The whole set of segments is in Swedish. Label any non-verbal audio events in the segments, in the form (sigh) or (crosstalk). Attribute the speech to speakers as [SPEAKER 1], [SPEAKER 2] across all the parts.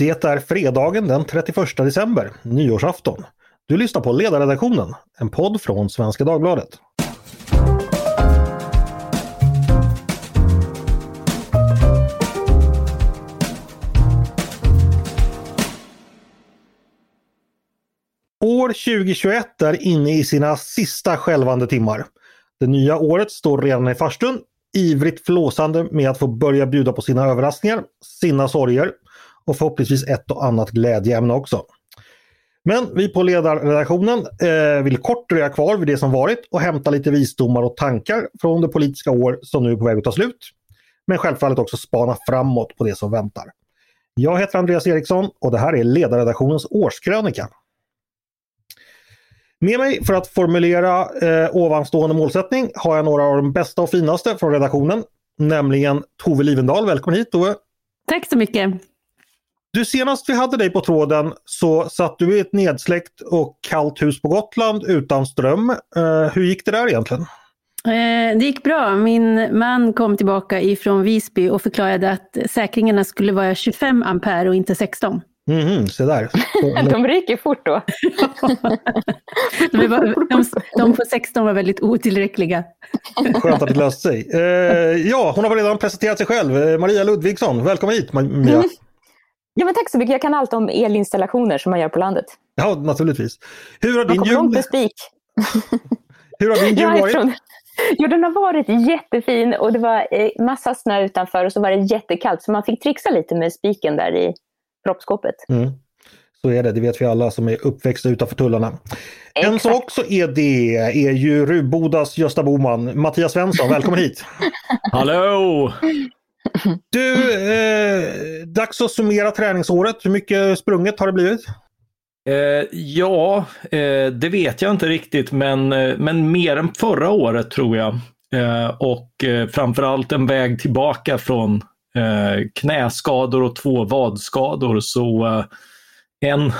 [SPEAKER 1] Det är fredagen den 31 december, nyårsafton. Du lyssnar på Ledarredaktionen, en podd från Svenska Dagbladet. År 2021 är inne i sina sista skälvande timmar. Det nya året står redan i farstun, ivrigt flåsande med att få börja bjuda på sina överraskningar, sina sorger och förhoppningsvis ett och annat glädjeämne också. Men vi på ledarredaktionen eh, vill kort dröja kvar vid det som varit och hämta lite visdomar och tankar från det politiska år som nu är på väg att ta slut. Men självfallet också spana framåt på det som väntar. Jag heter Andreas Eriksson och det här är ledarredaktionens årskrönika. Med mig för att formulera eh, ovanstående målsättning har jag några av de bästa och finaste från redaktionen, nämligen Tove Livendal. Välkommen hit Tove!
[SPEAKER 2] Tack så mycket!
[SPEAKER 1] Du senast vi hade dig på tråden så satt du i ett nedsläckt och kallt hus på Gotland utan ström. Eh, hur gick det där egentligen?
[SPEAKER 2] Eh, det gick bra. Min man kom tillbaka ifrån Visby och förklarade att säkringarna skulle vara 25 ampere och inte 16.
[SPEAKER 1] Mm, se där. (laughs)
[SPEAKER 3] de ryker fort då. (laughs)
[SPEAKER 2] de, var, de, de på 16 var väldigt otillräckliga. (laughs)
[SPEAKER 1] Skönt att det löste sig. Eh, ja, hon har redan presenterat sig själv. Maria Ludvigsson, välkommen hit Maria.
[SPEAKER 3] Ja, men tack så mycket. Jag kan allt om elinstallationer som man gör på landet.
[SPEAKER 1] Ja, naturligtvis. Hur har din jul...
[SPEAKER 3] långt med spik.
[SPEAKER 1] Hur har din jul varit?
[SPEAKER 3] Från... Jo, den har varit jättefin och det var eh, massa snö utanför och så var det jättekallt så man fick trixa lite med spiken där i proppskåpet.
[SPEAKER 1] Mm. Så är det, det vet vi alla som är uppväxta utanför tullarna. Exakt. En som också är det är ju Rubodas Gösta Boman. Mattias Svensson, välkommen hit! (laughs)
[SPEAKER 4] Hallå!
[SPEAKER 1] Du, eh, dags att summera träningsåret. Hur mycket sprunget har det blivit?
[SPEAKER 4] Eh, ja, eh, det vet jag inte riktigt, men, eh, men mer än förra året tror jag. Eh, och eh, framförallt en väg tillbaka från eh, knäskador och två vadskador. Så eh, en, (laughs)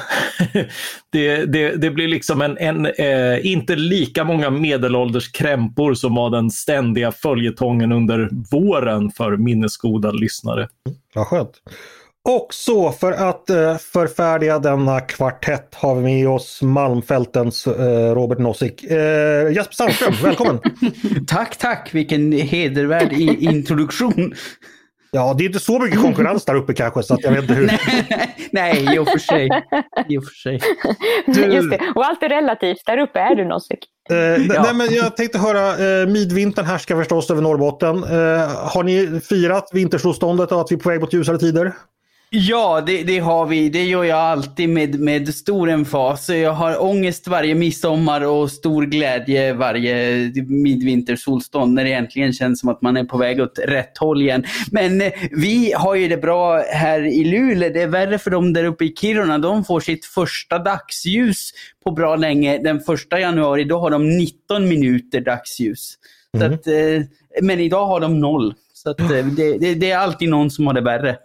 [SPEAKER 4] det, det, det, blir liksom en, en eh, inte lika många medelålders krämpor som var den ständiga följetongen under våren för minnesgoda lyssnare.
[SPEAKER 1] Vad skönt. Och så för att eh, förfärdiga denna kvartett har vi med oss Malmfältens eh, Robert Nossik. Eh, Jesper Sandström, välkommen! (laughs)
[SPEAKER 5] tack, tack! Vilken hedervärd introduktion!
[SPEAKER 1] Ja, det är inte så mycket konkurrens där uppe kanske så att jag vet inte hur. (laughs)
[SPEAKER 5] nej, i och för sig. I och för sig. (laughs)
[SPEAKER 3] Du... Just det, och allt är relativt. Där uppe är du Nossik.
[SPEAKER 1] Eh, ja. Nej, men jag tänkte höra, eh, midvintern härskar förstås över Norrbotten. Eh, har ni firat vintersolståndet och att vi är på väg mot ljusare tider?
[SPEAKER 5] Ja, det, det, har vi. Det gör jag alltid med, med stor emfas. Jag har ångest varje midsommar och stor glädje varje midvintersolstånd när det egentligen känns som att man är på väg åt rätt håll igen. Men eh, vi har ju det bra här i Luleå. Det är värre för dem där uppe i Kiruna. De får sitt första dagsljus på bra länge. Den första januari, då har de 19 minuter dagsljus. Mm. Att, eh, men idag har de noll. Så att, eh, det, det, det är alltid någon som har det värre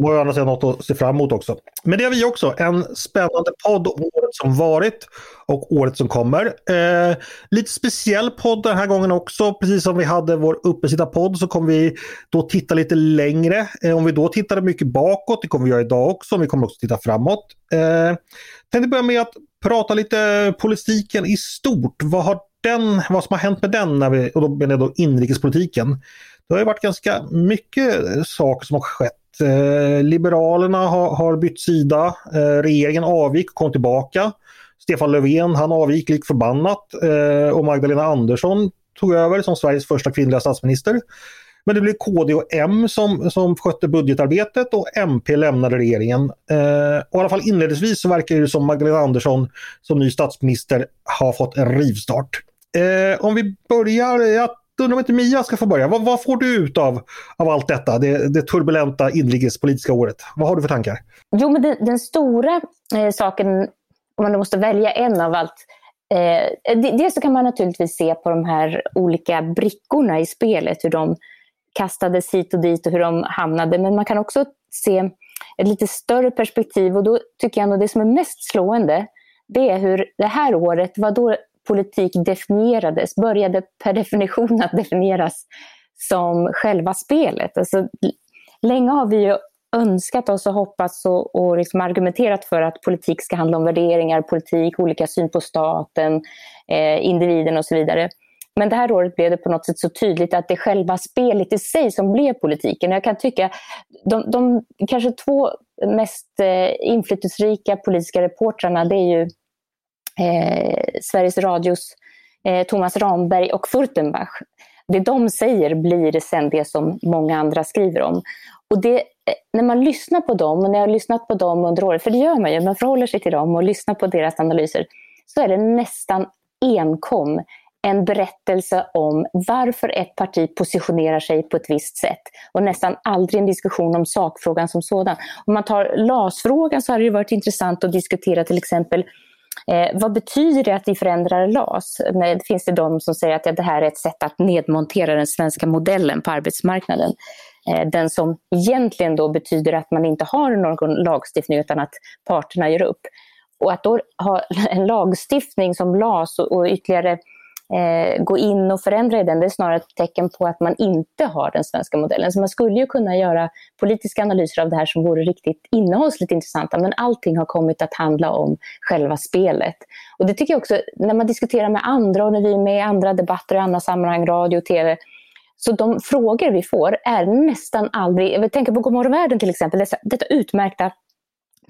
[SPEAKER 1] må å andra sidan något att se fram emot också. Men det har vi också. En spännande podd om året som varit och året som kommer. Eh, lite speciell podd den här gången också. Precis som vi hade vår uppesittarpodd så kommer vi då titta lite längre. Eh, om vi då tittade mycket bakåt, det kommer vi göra idag också. Men Vi kommer också titta framåt. Eh, tänkte börja med att prata lite politiken i stort. Vad har den, vad som har hänt med den, när vi, och då menar jag då inrikespolitiken. Det har ju varit ganska mycket saker som har skett Eh, Liberalerna har, har bytt sida. Eh, regeringen avgick och kom tillbaka. Stefan Löfven han avgick lik förbannat eh, och Magdalena Andersson tog över som Sveriges första kvinnliga statsminister. Men det blev KD och M som, som skötte budgetarbetet och MP lämnade regeringen. Eh, och I alla fall inledningsvis så verkar det som Magdalena Andersson som ny statsminister har fått en rivstart. Eh, om vi börjar, jag undrar om inte Mia ska få börja. Vad, vad får du ut av, av allt detta, det, det turbulenta inrikespolitiska året? Vad har du för tankar?
[SPEAKER 3] Jo, men den, den stora eh, saken, om man måste välja en av allt, eh, dels så kan man naturligtvis se på de här olika brickorna i spelet, hur de kastades hit och dit och hur de hamnade. Men man kan också se ett lite större perspektiv och då tycker jag nog det som är mest slående, det är hur det här året var då politik definierades, började per definition att definieras som själva spelet. Alltså, länge har vi ju önskat oss och hoppats och, och liksom argumenterat för att politik ska handla om värderingar, politik, olika syn på staten, eh, individen och så vidare. Men det här året blev det på något sätt så tydligt att det är själva spelet i sig som blev politiken. Jag kan tycka de, de kanske två mest eh, inflytelserika politiska reportrarna det är ju Eh, Sveriges Radios eh, Thomas Ramberg och Furtenbach. Det de säger blir sen det som många andra skriver om. Och det, eh, när man lyssnar på dem, och när jag har lyssnat på dem under året, för det gör man ju, man förhåller sig till dem och lyssnar på deras analyser, så är det nästan enkom en berättelse om varför ett parti positionerar sig på ett visst sätt och nästan aldrig en diskussion om sakfrågan som sådan. Om man tar LAS-frågan så har det varit intressant att diskutera till exempel Eh, vad betyder det att vi förändrar LAS? Det finns det de som säger att ja, det här är ett sätt att nedmontera den svenska modellen på arbetsmarknaden. Eh, den som egentligen då betyder att man inte har någon lagstiftning utan att parterna gör upp. Och att då ha en lagstiftning som LAS och ytterligare eh, gå in och förändra i den, det är snarare ett tecken på att man inte har den svenska modellen. Så man skulle ju kunna göra politiska analyser av det här som vore riktigt innehållsligt intressanta, men allting har kommit att handla om själva spelet. Och det tycker jag också, när man diskuterar med andra och när vi är med i andra debatter och andra sammanhang, radio och tv, så de frågor vi får är nästan aldrig, jag tänker på Gomorron världen till exempel, detta utmärkta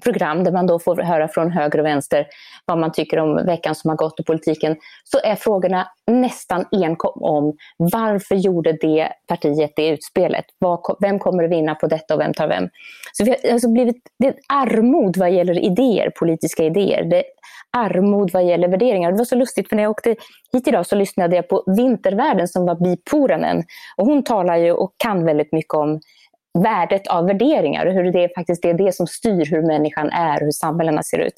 [SPEAKER 3] program där man då får höra från höger och vänster vad man tycker om veckan som har gått och politiken, så är frågorna nästan enkom om varför gjorde det partiet det utspelet? Vem kommer att vinna på detta och vem tar vem? Så vi har alltså blivit, det är ett armod vad gäller idéer, politiska idéer. Det är armod vad gäller värderingar. Det var så lustigt för när jag åkte hit idag så lyssnade jag på Vintervärlden som var Bi Puranen. Och hon talar ju och kan väldigt mycket om värdet av värderingar och hur det faktiskt är det som styr hur människan är och hur samhällena ser ut.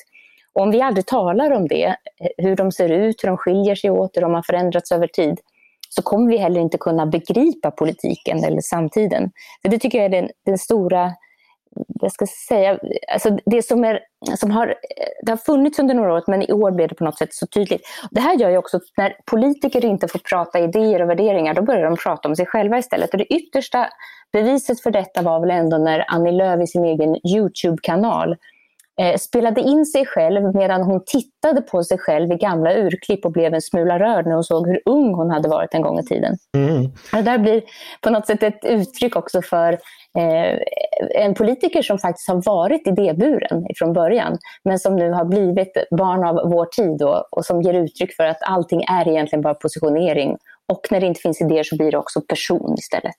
[SPEAKER 3] Och om vi aldrig talar om det, hur de ser ut, hur de skiljer sig åt, hur de har förändrats över tid, så kommer vi heller inte kunna begripa politiken eller samtiden. Så det tycker jag är den, den stora, jag ska säga, alltså det som, är, som har, det har funnits under några år men i år blev det på något sätt så tydligt. Det här gör ju också att när politiker inte får prata idéer och värderingar, då börjar de prata om sig själva istället. Och det yttersta Beviset för detta var väl ändå när Annie Lööf i sin egen Youtube-kanal eh, spelade in sig själv medan hon tittade på sig själv i gamla urklipp och blev en smula rörd när hon såg hur ung hon hade varit en gång i tiden. Mm. Det där blir på något sätt ett uttryck också för eh, en politiker som faktiskt har varit idéburen från början, men som nu har blivit barn av vår tid och, och som ger uttryck för att allting är egentligen bara positionering. Och när det inte finns idéer så blir det också person istället.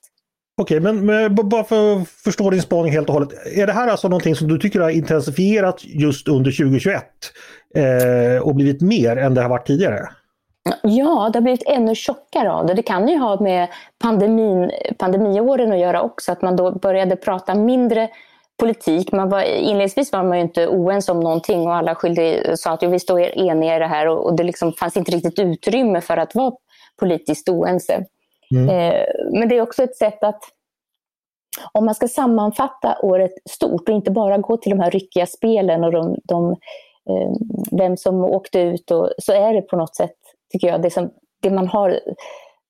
[SPEAKER 1] Okej, men, men, bara för att förstå din spaning helt och hållet. Är det här alltså någonting som du tycker har intensifierat just under 2021 eh, och blivit mer än det har varit tidigare?
[SPEAKER 3] Ja, det har blivit ännu tjockare av det. Det kan ju ha med pandemin, pandemiåren att göra också, att man då började prata mindre politik. Man var, inledningsvis var man ju inte oense om någonting och alla skyllde, sa att vi står eniga i det här och, och det liksom fanns inte riktigt utrymme för att vara politiskt oense. Mm. Eh, men det är också ett sätt att om man ska sammanfatta året stort och inte bara gå till de här ryckiga spelen och de, de eh, vem som åkte ut, och, så är det på något sätt, tycker jag, det som, det man har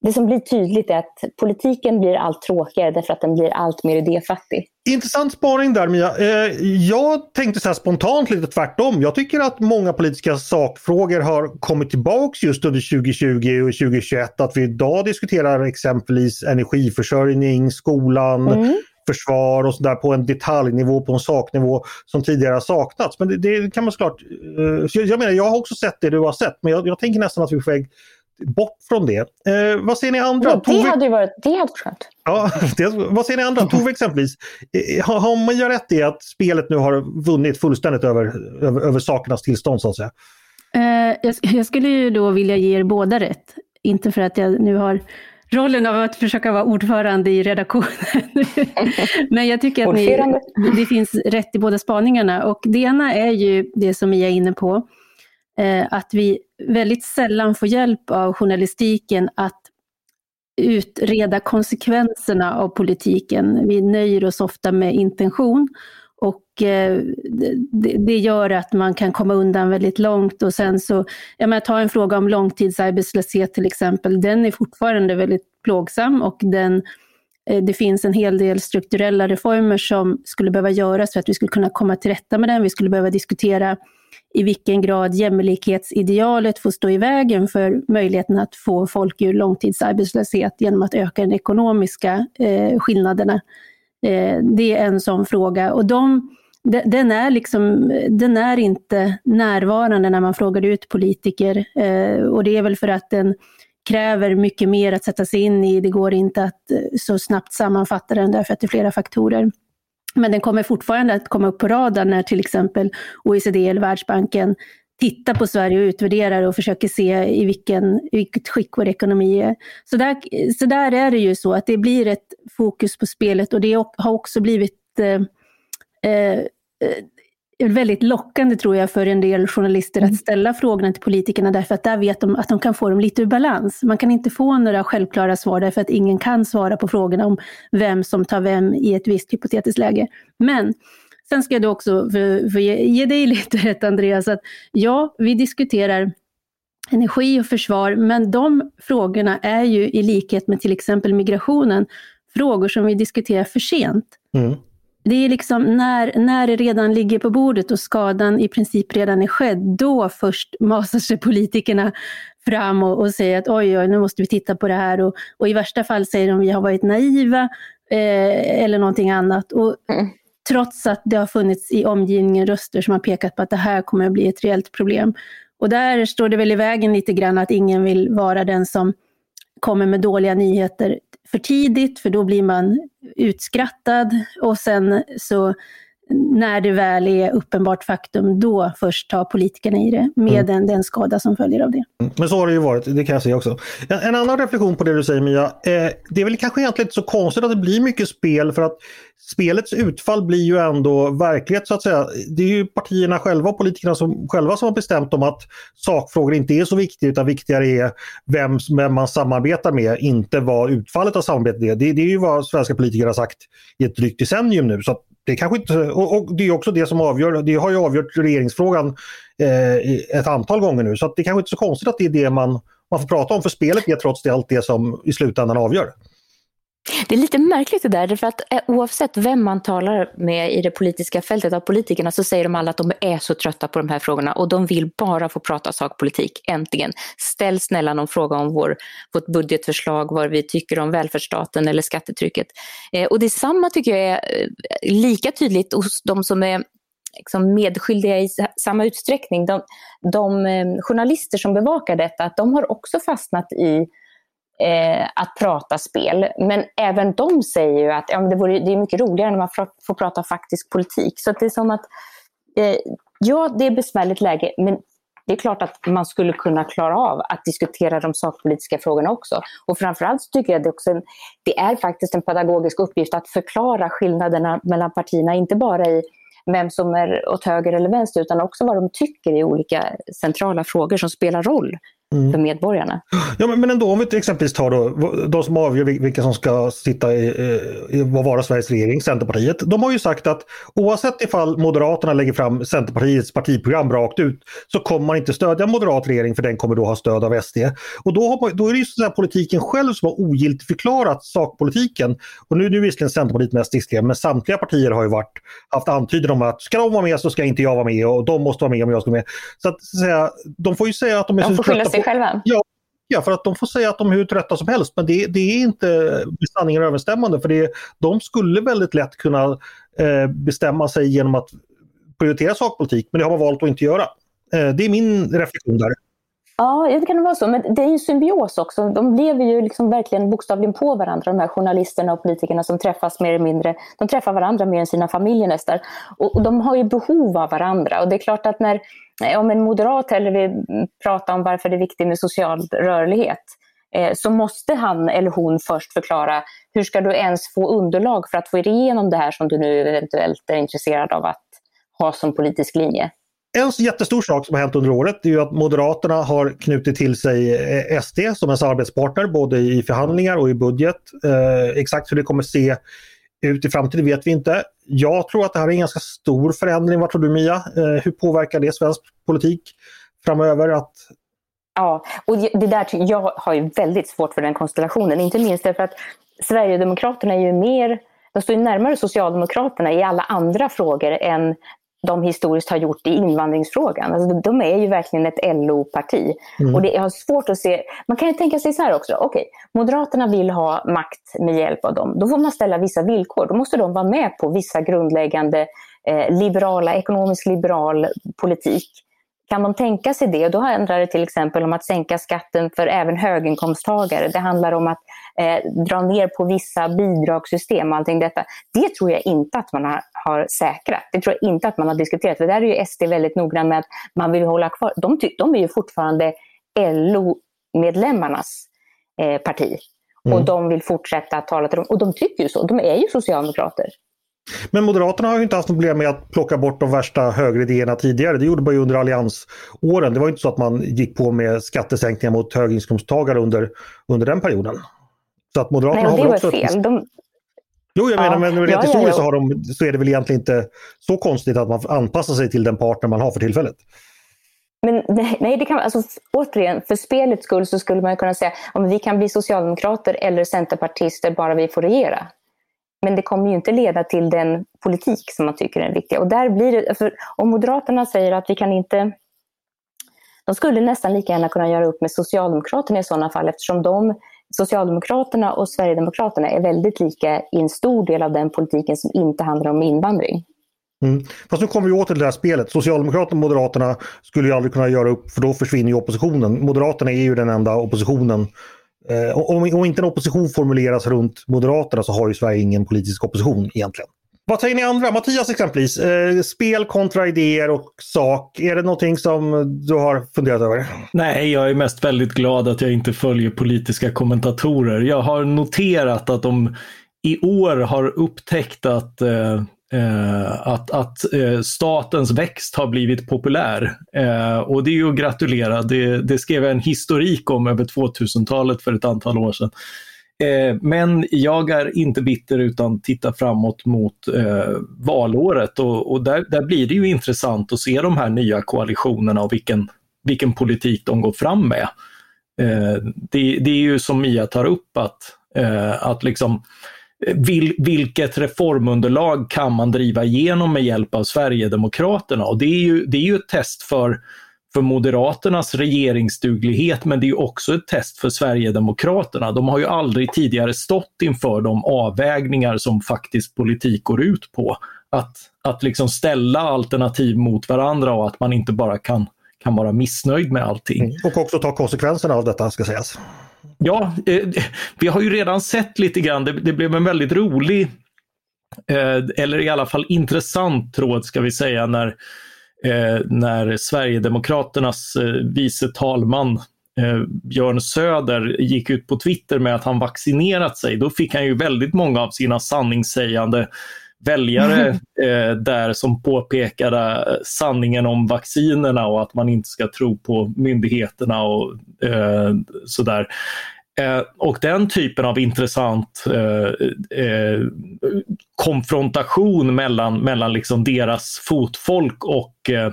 [SPEAKER 3] det som blir tydligt är att politiken blir allt tråkigare därför att den blir allt mer idéfattig.
[SPEAKER 1] Intressant spaning där Mia. Eh, jag tänkte så här spontant lite tvärtom. Jag tycker att många politiska sakfrågor har kommit tillbaks just under 2020 och 2021. Att vi idag diskuterar exempelvis energiförsörjning, skolan, mm försvar och sådär på en detaljnivå, på en saknivå som tidigare har saknats. Men det, det kan man såklart... Uh, jag menar, jag har också sett det du har sett men jag, jag tänker nästan att vi är på väg bort från det. Eh, vad ser ni andra?
[SPEAKER 3] Ja, det Tove... hade ju varit, det hade varit skönt.
[SPEAKER 1] Ja, (laughs) det, vad ser ni andra? Tove exempelvis. Eh, har, har man gör rätt i att spelet nu har vunnit fullständigt över, över, över sakernas tillstånd så att säga?
[SPEAKER 2] Eh, jag, jag, skulle ju då vilja ge er båda rätt. Inte för att jag nu har rollen av att försöka vara ordförande i redaktionen. (laughs) Men jag tycker att ni, det finns rätt i båda spaningarna. Och det ena är ju det som vi är inne på eh, Eh, att vi väldigt sällan får hjälp av journalistiken att utreda konsekvenserna av politiken. Vi nöjer oss ofta med intention och eh, det, det, gör att man kan komma undan väldigt långt och sen så, jag menar, ta en fråga om långtidsarbetslöshet till exempel, den är fortfarande väldigt plågsam och den eh, det finns en hel del strukturella reformer som skulle behöva göras för att vi skulle kunna komma till rätta med den. Vi skulle behöva diskutera i vilken grad jämlikhetsidealet får stå i vägen för möjligheten att få folk ur långtidsarbetslöshet genom att öka de ekonomiska eh, skillnaderna. Eh, det är en sån fråga. Och de, den, är liksom, den är inte närvarande när man frågar ut politiker. Eh, och det är väl för att den kräver mycket mer att sätta sig in i. Det går inte att eh, så snabbt sammanfatta den därför att det är flera faktorer. Men den kommer fortfarande att komma upp på radarn när till exempel OECD eller Världsbanken tittar på Sverige och utvärderar och försöker se i, vilken, i vilket skick vår ekonomi är. Så där, så där är det ju så att det blir ett fokus på spelet och det har också blivit eh, eh, väldigt lockande tror jag för en del journalister att mm. ställa frågorna till politikerna därför att där vet de att de kan få dem lite ur balans. Man kan inte få några självklara svar därför att ingen kan svara på frågorna om vem som tar vem i ett visst hypotetiskt läge. Men sen ska jag då också för, för ge, ge dig lite (laughs) rätt Andreas, att ja, vi diskuterar energi och försvar, men de frågorna är ju i likhet med till exempel migrationen frågor som vi diskuterar för sent. Mm det är liksom när, när det redan ligger på bordet och skadan i princip redan är skedd, då först masar sig politikerna fram och, och säger att oj, oj, nu måste vi titta på det här. Och, och i värsta fall säger de att vi har varit naiva eh, eller någonting annat. Och, mm. Trots att det har funnits i omgivningen röster som har pekat på att det här kommer att bli ett reellt problem. Och där står det väl i vägen lite grann att ingen vill vara den som kommer med dåliga nyheter för tidigt, för då blir man utskrattad. Och sen så när det väl är uppenbart faktum, då först tar politikerna i det med mm. den, den skada som följer av det.
[SPEAKER 1] Mm. Men så har det ju varit, det kan jag säga också. En, en annan reflektion på det du säger Mia, eh, det är väl kanske egentligen inte så konstigt att det blir mycket spel för att spelets utfall blir ju ändå verklighet så att säga. Det är ju partierna själva och politikerna som, själva som har bestämt om att sakfrågor inte är så viktiga utan viktigare är vem, vem man samarbetar med, inte vad utfallet av samarbetet är. Det, det är ju vad svenska politiker har sagt i ett drygt decennium nu. Så det kanske inte, och, och, det är också det som avgör, det har ju avgjort regeringsfrågan eh, ett antal gånger nu. Så det kanske inte är så konstigt att det är det man, man får prata om för spelet är trots det allt det som i slutändan avgör.
[SPEAKER 3] Det är lite märkligt det där, för att eh, oavsett vem man talar med i det politiska fältet av politikerna så säger de alla att de är så trötta på de här frågorna och de vill bara få prata sakpolitik, äntligen. Ställ snälla någon fråga om vår, vårt budgetförslag, vad vi tycker om välfärdsstaten eller skattetrycket. Eh, och detsamma tycker jag är eh, lika tydligt hos de som är liksom medskyldiga i samma utsträckning. De, de eh, journalister som bevakar detta, att de har också fastnat i eh, att prata spel. Men även de säger ju att ja, det, vore, det är mycket roligare när man får prata faktisk politik. Så det är som att, eh, ja det är besvärligt läge, men det är klart att man skulle kunna klara av att diskutera de sakpolitiska frågorna också. Och framförallt så tycker jag att det, också en, det är faktiskt en pedagogisk uppgift att förklara skillnaderna mellan partierna, inte bara i vem som är åt höger eller vänster, utan också vad de tycker i olika centrala frågor som spelar roll mm. för medborgarna.
[SPEAKER 1] Ja, men, men ändå om vi till exempel tar då de som avgör vilka som ska sitta i, i, vara Sveriges regering, Centerpartiet. De har ju sagt att oavsett ifall Moderaterna lägger fram Centerpartiets partiprogram rakt ut så kommer man inte stödja moderat regering för den kommer då ha stöd av SD. Och då, har, då är det ju så politiken själv som har ogiltigförklarat sakpolitiken. Och nu, nu är visserligen Centerpartiet mest extrem men samtliga partier har ju varit, haft antydan om att ska de vara med så ska inte jag vara med och de måste vara med om jag ska vara med. Så att, så att säga, de får ju säga att de är
[SPEAKER 3] de så trötta på själva?
[SPEAKER 1] Ja, ja, för att de får säga att de är hur trötta som helst. Men det, det är inte med sanningen överensstämmande. För det, de skulle väldigt lätt kunna eh, bestämma sig genom att prioritera sakpolitik. Men det har man valt att inte göra. Eh, det är min reflektion där.
[SPEAKER 3] Ja, det kan vara så. Men det är en symbios också. De lever ju liksom verkligen bokstavligen på varandra, de här journalisterna och politikerna som träffas mer eller mindre. De träffar varandra mer än sina familjer nästan. Och, de har ju behov av varandra. Och det är klart att när om en moderat hellre vill prata om varför det är viktigt med social rörlighet, eh, så måste han eller hon först förklara hur ska du ens få underlag för att få igenom det här som du nu eventuellt är intresserad av att ha som politisk linje.
[SPEAKER 1] En jättestor sak som har hänt under året är ju att Moderaterna har knutit till sig eh, SD som en samarbetspartner både i förhandlingar och i budget. Eh, exakt hur det kommer se ut i framtiden vet vi inte. Jag tror att det här är en ganska stor förändring. Vad tror du Mia? Eh, hur påverkar det svensk politik framöver? Att
[SPEAKER 3] Ja, och det där, jag har ju väldigt svårt för den konstellationen. Inte minst därför att Sverigedemokraterna är ju mer, de står ju närmare Socialdemokraterna i alla andra frågor än de historiskt har gjort i invandringsfrågan. Alltså, de är ju verkligen ett LO-parti. Mm. Och det är svårt att se, man kan ju tänka sig så här också, okej, okay, Moderaterna vill ha makt med hjälp av dem. Då får man ställa vissa villkor. Då måste de vara med på vissa grundläggande eh, liberala, ekonomisk liberal politik. Kan de tänka sig det? Då handlar det till exempel om att sänka skatten för även höginkomsttagare. Det handlar om att eh, dra ner på vissa bidragssystem och allting detta. Det tror jag inte att man har, har säkrat. Det tror jag inte att man har diskuterat. För där är ju SD väldigt noggrann med att man vill hålla kvar. De, de är ju fortfarande LO-medlemmarnas eh, parti. Mm. Och de vill fortsätta tala till dem. Och de tycker ju så. De är ju socialdemokrater.
[SPEAKER 1] Men Moderaterna har ju inte haft problem med att plocka bort de värsta högeridéerna tidigare. Det gjorde man ju under alliansåren. Det var inte så att man gick på med skattesänkningar mot höginkomsttagare under, under den perioden. Så att Moderaterna
[SPEAKER 3] Nej, det var fel. De...
[SPEAKER 1] Jo, jag menar, men rent ja, historiskt ja, ja. Så, har de, så är det väl egentligen inte så konstigt att man anpassar sig till den partner man har för tillfället.
[SPEAKER 3] Men nej, det kan, alltså, återigen, för spelets skull så skulle man kunna säga om vi kan bli socialdemokrater eller centerpartister bara vi får regera. Men det kommer ju inte leda till den politik som man tycker är viktig. Och där blir det, för om Moderaterna säger att vi kan inte... De skulle nästan lika gärna kunna göra upp med Socialdemokraterna i sådana fall eftersom de, Socialdemokraterna och Sverigedemokraterna är väldigt lika i en stor del av den politiken som inte handlar om invandring.
[SPEAKER 1] Mm. Fast nu kommer vi åter till det här spelet. Socialdemokraterna och Moderaterna skulle ju aldrig kunna göra upp för då försvinner ju oppositionen. Moderaterna är ju den enda oppositionen Eh, om, om inte en opposition formuleras runt Moderaterna så har ju Sverige ingen politisk opposition egentligen. Vad säger ni andra? Mattias exempelvis, eh, spel kontra idéer och sak. Är det någonting som du har funderat över?
[SPEAKER 4] Nej, jag är mest väldigt glad att jag inte följer politiska kommentatorer. Jag har noterat att de i år har upptäckt att eh, Eh, att, att eh, statens växt har blivit populär. Eh, och det är ju att gratulera. Det, det skrev jag en historik om över 2000-talet för ett antal år sedan. Eh, men jag är inte bitter utan tittar framåt mot eh, valåret och, och där, där, blir det ju intressant att se de här nya koalitionerna och vilken, vilken politik de går fram med. Eh, det, det, är ju som Mia tar upp att, eh, att liksom vil, vilket reformunderlag kan man driva igenom med hjälp av Sverigedemokraterna? Och det är ju, det är ju ett test för, för Moderaternas regeringsduglighet men det är också ett test för Sverigedemokraterna. De har ju aldrig tidigare stått inför de avvägningar som faktiskt politik går ut på. Att, att liksom ställa alternativ mot varandra och att man inte bara kan, kan vara missnöjd med allting. Mm.
[SPEAKER 1] Och också ta konsekvenserna av detta ska sägas.
[SPEAKER 4] Ja, eh, vi har ju redan sett lite grann, det, det blev en väldigt rolig, eh, eller i alla fall intressant tråd ska vi säga, när, eh, när Sverigedemokraternas eh, vice talman eh, Björn Söder gick ut på Twitter med att han vaccinerat sig. Då fick han ju väldigt många av sina sanningssägande väljare (laughs) eh, där som påpekade sanningen om vaccinerna och att man inte ska tro på myndigheterna och eh, sådär. Eh, och den typen av intressant eh, eh, konfrontation mellan, mellan liksom deras fotfolk och eh, Eh,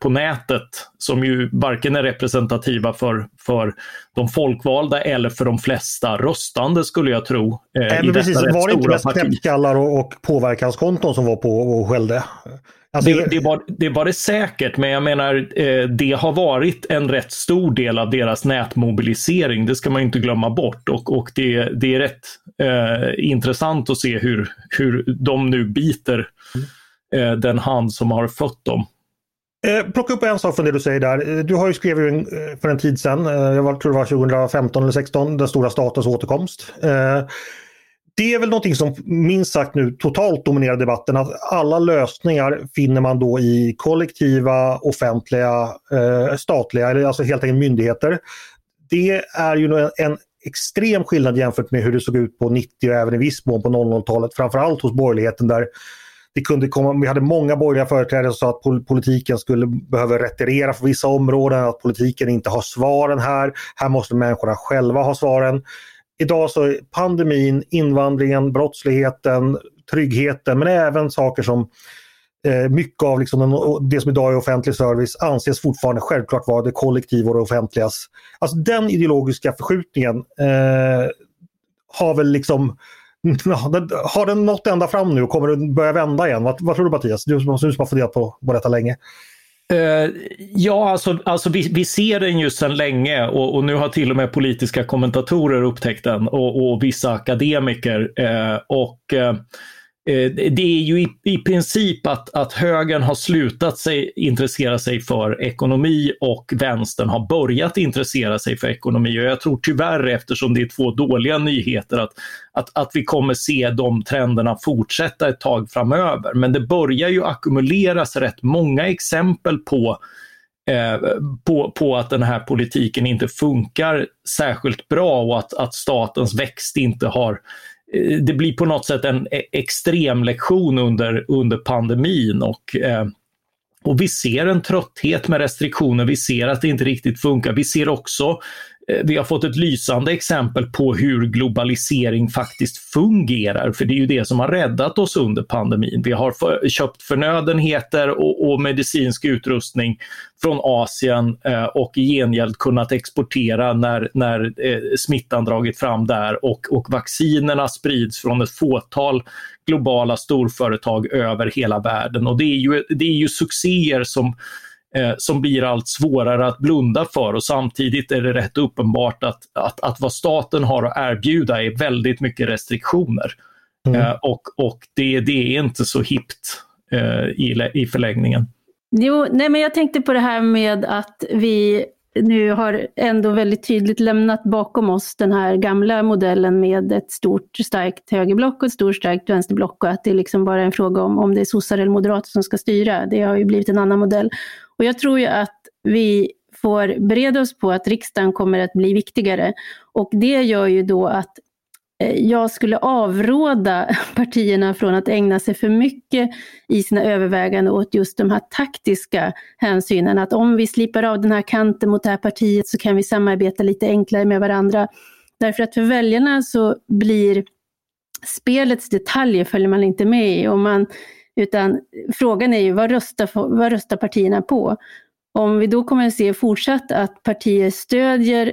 [SPEAKER 4] på nätet som ju varken är representativa för, för de folkvalda eller för de flesta röstande skulle jag tro.
[SPEAKER 1] Eh, Nej, men precis, var det inte mest knäppskallar och, och påverkanskonton som var på och skällde?
[SPEAKER 4] Alltså... Det, det, var, det var det säkert, men jag menar eh, det har varit en rätt stor del av deras nätmobilisering. Det ska man inte glömma bort och, och det, det är rätt eh, intressant att se hur, hur de nu biter mm. eh, den hand som har fött dem.
[SPEAKER 1] Eh, plocka upp en sak från det du säger där. Eh, du har ju skrivit en, eh, för en tid sedan, eh, jag tror det var 2015 eller 2016, den stora statens återkomst. Eh, det är väl någonting som minst sagt nu totalt dominerar debatten. Att alla lösningar finner man då i kollektiva, offentliga, eh, statliga eller alltså helt enkelt myndigheter. Det är ju en, en extrem skillnad jämfört med hur det såg ut på 90 och även i viss mån på 00-talet. Framförallt hos borgerligheten där det kunde komma, vi hade många borgerliga företrädare som sa att politiken skulle behöva retirera för vissa områden, att politiken inte har svaren här. Här måste människorna själva ha svaren. Idag så är pandemin, invandringen, brottsligheten, tryggheten men även saker som eh, mycket av liksom den, det som idag är offentlig service anses fortfarande självklart vara det kollektiva och det offentligas. Alltså den ideologiska förskjutningen eh, har väl liksom (laughs) har den nått ända fram nu och kommer den börja vända igen? Vad, vad tror du Mattias? Du som, du som har funderat på, på detta länge.
[SPEAKER 4] Uh, ja, alltså, alltså vi, vi, ser den ju sedan länge och, och, nu har till och med politiska kommentatorer upptäckt den och, och vissa akademiker. Uh, och uh, Eh, det är ju i, i princip att, att högern har slutat sig, intressera sig för ekonomi och vänstern har börjat intressera sig för ekonomi. Och jag tror tyvärr, eftersom det är två dåliga nyheter, att, att, att vi kommer se de trenderna fortsätta ett tag framöver. Men det börjar ju ackumuleras rätt många exempel på eh, på, på att den här politiken inte funkar särskilt bra och att, att statens växt inte har Eh, det blir på något sätt en e- extrem lektion under, under pandemin och eh, och vi ser en trötthet med restriktioner, vi ser att det inte riktigt funkar. Vi ser också Eh, vi har fått ett lysande exempel på hur globalisering faktiskt fungerar, för det är ju det som har räddat oss under pandemin. Vi har för, köpt förnödenheter och, och, medicinsk utrustning från Asien eh, och i gengäld kunnat exportera när, när eh, smittan dragit fram där och, och vaccinerna sprids från ett fåtal globala storföretag över hela världen. Och det är ju, det är ju succéer som eh, som blir allt svårare att blunda för och samtidigt är det rätt uppenbart att, att, att vad staten har att erbjuda är väldigt mycket restriktioner. Mm. Eh, och och det, det är inte så hippt eh, i, i förlängningen.
[SPEAKER 2] Jo, nej men jag tänkte på det här med att vi nu har ändå väldigt tydligt lämnat bakom oss den här gamla modellen med ett stort starkt högerblock och ett stort starkt vänsterblock och att det liksom bara är en fråga om om det är sossar eller moderater som ska styra. Det har ju blivit en annan modell. Och jag tror ju att vi får bereda oss på att riksdagen kommer att bli viktigare. Och det gör ju då att eh, jag skulle avråda (laughs) partierna från att ägna sig för mycket i sina överväganden åt just de här taktiska hänsynen. Att om vi slipar av den här kanten mot det här partiet så kan vi samarbeta lite enklare med varandra. Därför att för väljarna så blir spelets detaljer följer man inte med i. Och man utan frågan är ju vad röstar, vad röstar partierna på? Om vi då kommer att se fortsatt att partier stödjer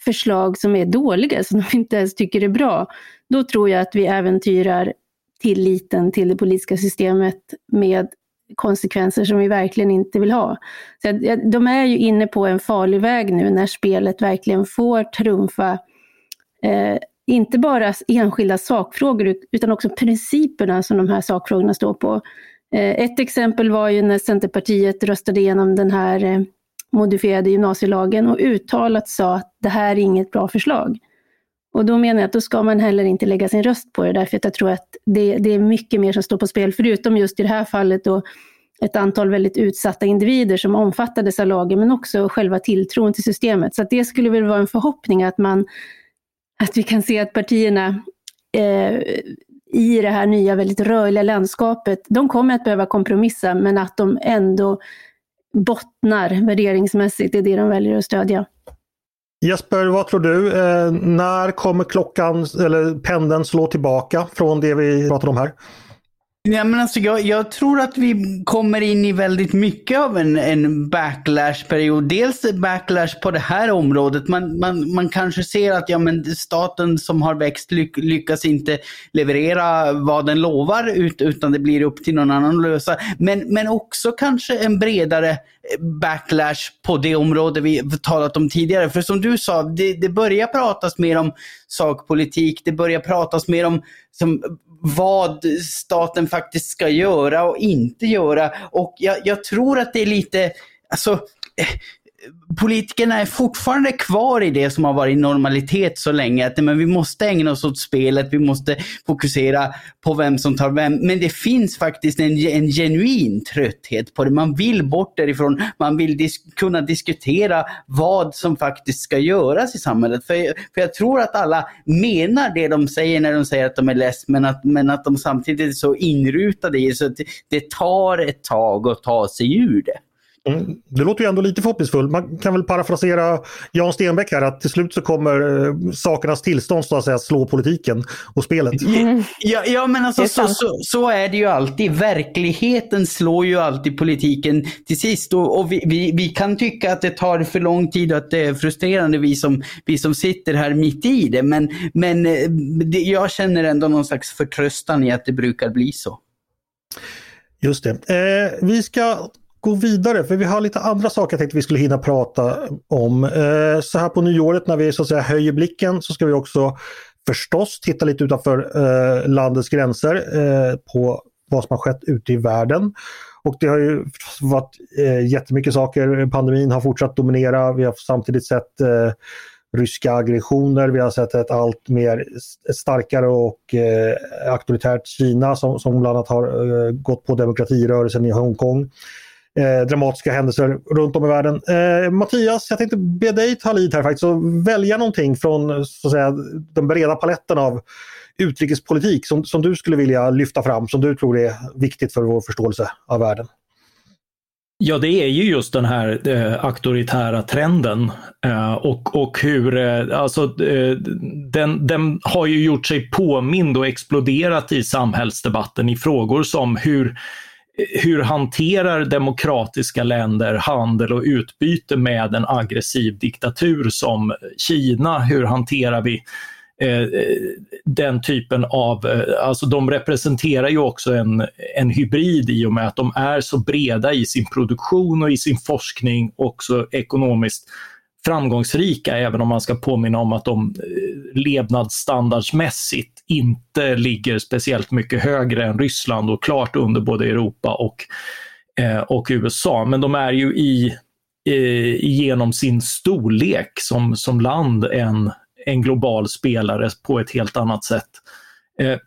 [SPEAKER 2] förslag som är dåliga, som de inte ens tycker är bra, då tror jag att vi äventyrar tilliten till det politiska systemet med konsekvenser som vi verkligen inte vill ha. Så de är ju inne på en farlig väg nu när spelet verkligen får trumfa eh, inte bara enskilda sakfrågor utan också principerna som de här sakfrågorna står på. Eh, ett exempel var ju när Centerpartiet röstade igenom den här eh, modifierade gymnasielagen och uttalat sa att det här är inget bra förslag. Och då menar jag att då ska man heller inte lägga sin röst på det, därför att jag tror att det, det är mycket mer som står på spel, förutom just i det här fallet då ett antal väldigt utsatta individer som omfattades av lagen, men också själva tilltron till systemet. Så det skulle väl vara en förhoppning att man att vi kan se att partierna eh, i det här nya väldigt rörliga landskapet, de kommer att behöva kompromissa men att de ändå bottnar värderingsmässigt i det de väljer att stödja.
[SPEAKER 1] Jesper, vad tror du? Eh, när kommer klockan eller pendeln slå tillbaka från det vi pratade om här?
[SPEAKER 5] Ja, men alltså, jag, jag, tror att vi kommer in i väldigt mycket av en, en backlash-period. Dels backlash på det här området. Man, man, man kanske ser att ja, men staten som har växt lyck, lyckas inte leverera vad den lovar ut, utan det blir upp till någon annan att lösa. Men, men också kanske en bredare backlash på det område vi talat om tidigare. För som du sa, det, det börjar pratas mer om sakpolitik, det börjar pratas mer om som, vad staten faktiskt ska göra och inte göra. Och jag, jag tror att det är lite, alltså eh, politikerna är fortfarande kvar i det som har varit normalitet så länge. Att men vi måste ägna oss åt spelet, vi måste fokusera på vem som tar vem. Men det finns faktiskt en, en genuin trötthet på det. Man vill bort därifrån, man vill dis kunna diskutera vad som faktiskt ska göras i samhället. För, för jag tror att alla menar det de säger när de säger att de är less, men att, men att de samtidigt är så inrutade i det så att det tar ett tag att ta sig ur det.
[SPEAKER 1] Mm. Det låter ju ändå lite förhoppningsfullt. Man kan väl parafrasera Jan Stenbeck här att till slut så kommer eh, sakernas tillstånd så att säga slå politiken och spelet.
[SPEAKER 5] Mm. (laughs) Ja, ja men alltså så, så, så, är det ju alltid. Verkligheten slår ju alltid politiken till sist. Och, och vi, vi, vi, kan tycka att det tar för lång tid och att det är frustrerande vi som, vi som sitter här mitt i det. Men, men eh, det, jag känner ändå någon slags förtröstan i att det brukar bli så.
[SPEAKER 1] Just det. Eh, vi ska gå vidare för vi har lite andra saker jag tänkte vi skulle hinna prata om. Eh, så här på nyåret när vi så att säga höjer blicken så ska vi också förstås titta lite utanför eh, landets gränser eh, på vad som har skett ute i världen. Och det har ju varit eh, jättemycket saker. Pandemin har fortsatt dominera. Vi har samtidigt sett eh, ryska aggressioner. Vi har sett ett allt mer starkare och eh, auktoritärt Kina som, som bland annat har eh, gått på demokratirörelsen i Hongkong. Eh, dramatiska händelser runt om i världen. Eh, Mattias, jag tänkte be dig ta lid här faktiskt och välja någonting från så att säga, den breda paletten av utrikespolitik som, som du skulle vilja lyfta fram, som du tror är viktigt för vår förståelse av världen.
[SPEAKER 4] Ja, det är ju just den här eh, auktoritära trenden eh, och, och hur, eh, alltså eh, den, den har ju gjort sig påmind och exploderat i samhällsdebatten i frågor som hur, hur hanterar demokratiska länder handel och utbyte med en aggressiv diktatur som Kina? Hur hanterar vi eh, eh, den typen av, eh, alltså de representerar ju också en, en hybrid i och med att de är så breda i sin produktion och i sin forskning också ekonomiskt framgångsrika, även om man ska påminna om att de eh, levnadsstandardsmässigt inte ligger speciellt mycket högre än Ryssland och klart under både Europa och, eh, och USA. Men de är ju i, eh, genom sin storlek som, som land en, en global spelare på ett helt annat sätt. Eh,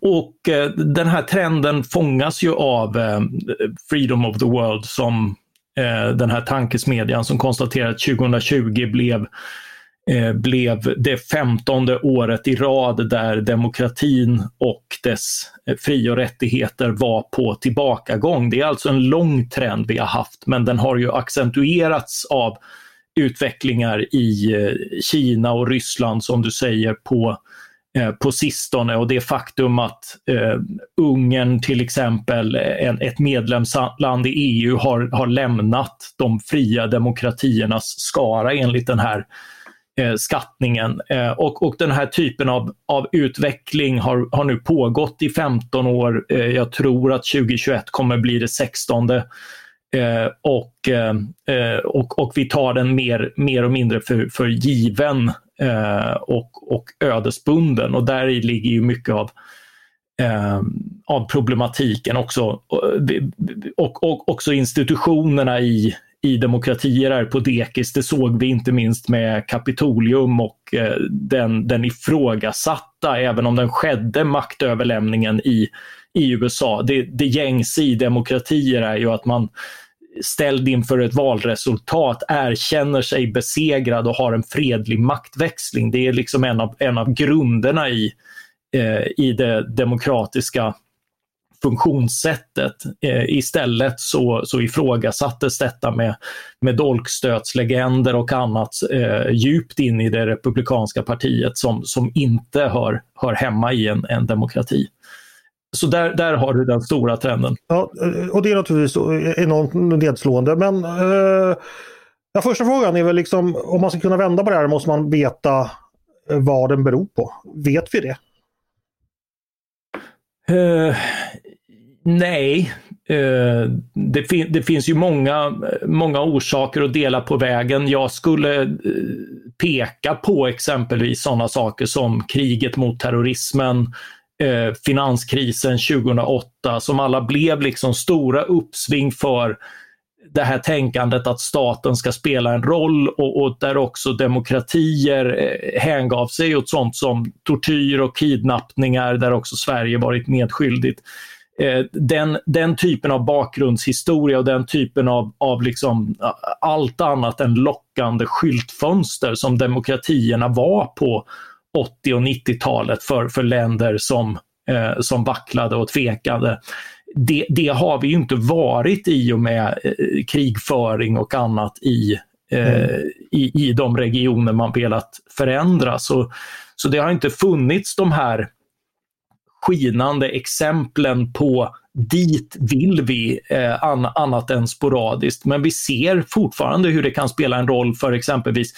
[SPEAKER 4] och eh, den här trenden fångas ju av eh, Freedom of the World som Eh, den här tankesmedjan som konstaterar att 2020 blev eh, blev det femtonde året i rad där demokratin och dess eh, fri och rättigheter var på tillbakagång. Det är alltså en lång trend vi har haft, men den har ju accentuerats av utvecklingar i Kina och Ryssland som du säger på, eh, Eh, på sistone och det faktum att eh, Ungern till exempel, eh, en, ett medlemsland i EU, har, har lämnat de fria demokratiernas skara enligt den här eh, skattningen. Eh, och, och den här typen av, av utveckling har, har nu pågått i 15 år. Eh, jag tror att 2021 kommer bli det 16 Eh, och, eh, eh, och, och vi tar den mer, mer och mindre för, för given Eh, och, och ödesbunden. Och där ligger ju mycket av, eh, av problematiken också. Och, och också institutionerna i, i demokratier är på dekis. Det såg vi inte minst med Kapitolium och eh, den, den ifrågasatta, även om den skedde, maktöverlämningen i, i USA. Det, det gängse i demokratier är ju att man ställd inför ett valresultat erkänner sig besegrad och har en fredlig maktväxling. Det är liksom en av, en av grunderna i, eh, i det demokratiska funktionssättet. Eh, istället så, så ifrågasattes detta med, med dolkstötslegender och annat eh, djupt in i det republikanska partiet som, som inte hör, hör hemma i en, en demokrati. Så där, där har du den stora trenden.
[SPEAKER 1] Ja, och det är naturligtvis enormt nedslående. Men eh, ja, första frågan är väl liksom om man ska kunna vända på det här måste man veta eh, vad den beror på. Vet vi det?
[SPEAKER 4] Uh, nej, uh, det, fin det, finns ju många, många orsaker att dela på vägen. Jag skulle peka på exempelvis sådana saker som kriget mot terrorismen, eh, finanskrisen 2008 som alla blev liksom stora uppsving för det här tänkandet att staten ska spela en roll och, och där också demokratier eh, hängav sig åt sånt som tortyr och kidnappningar där också Sverige varit medskyldigt. Eh, den, den typen av bakgrundshistoria och den typen av, av liksom allt annat än lockande skyltfönster som demokratierna var på 80 och 90-talet för, för länder som, eh, som vacklade och tvekade. det, det, har vi ju inte varit i och med eh, krigföring och annat i, eh, mm. i, i de regioner man velat förändra. Så, så det har inte funnits de här skinande exemplen på dit vill vi eh, annat än sporadiskt. Men vi ser fortfarande hur det kan spela en roll för exempelvis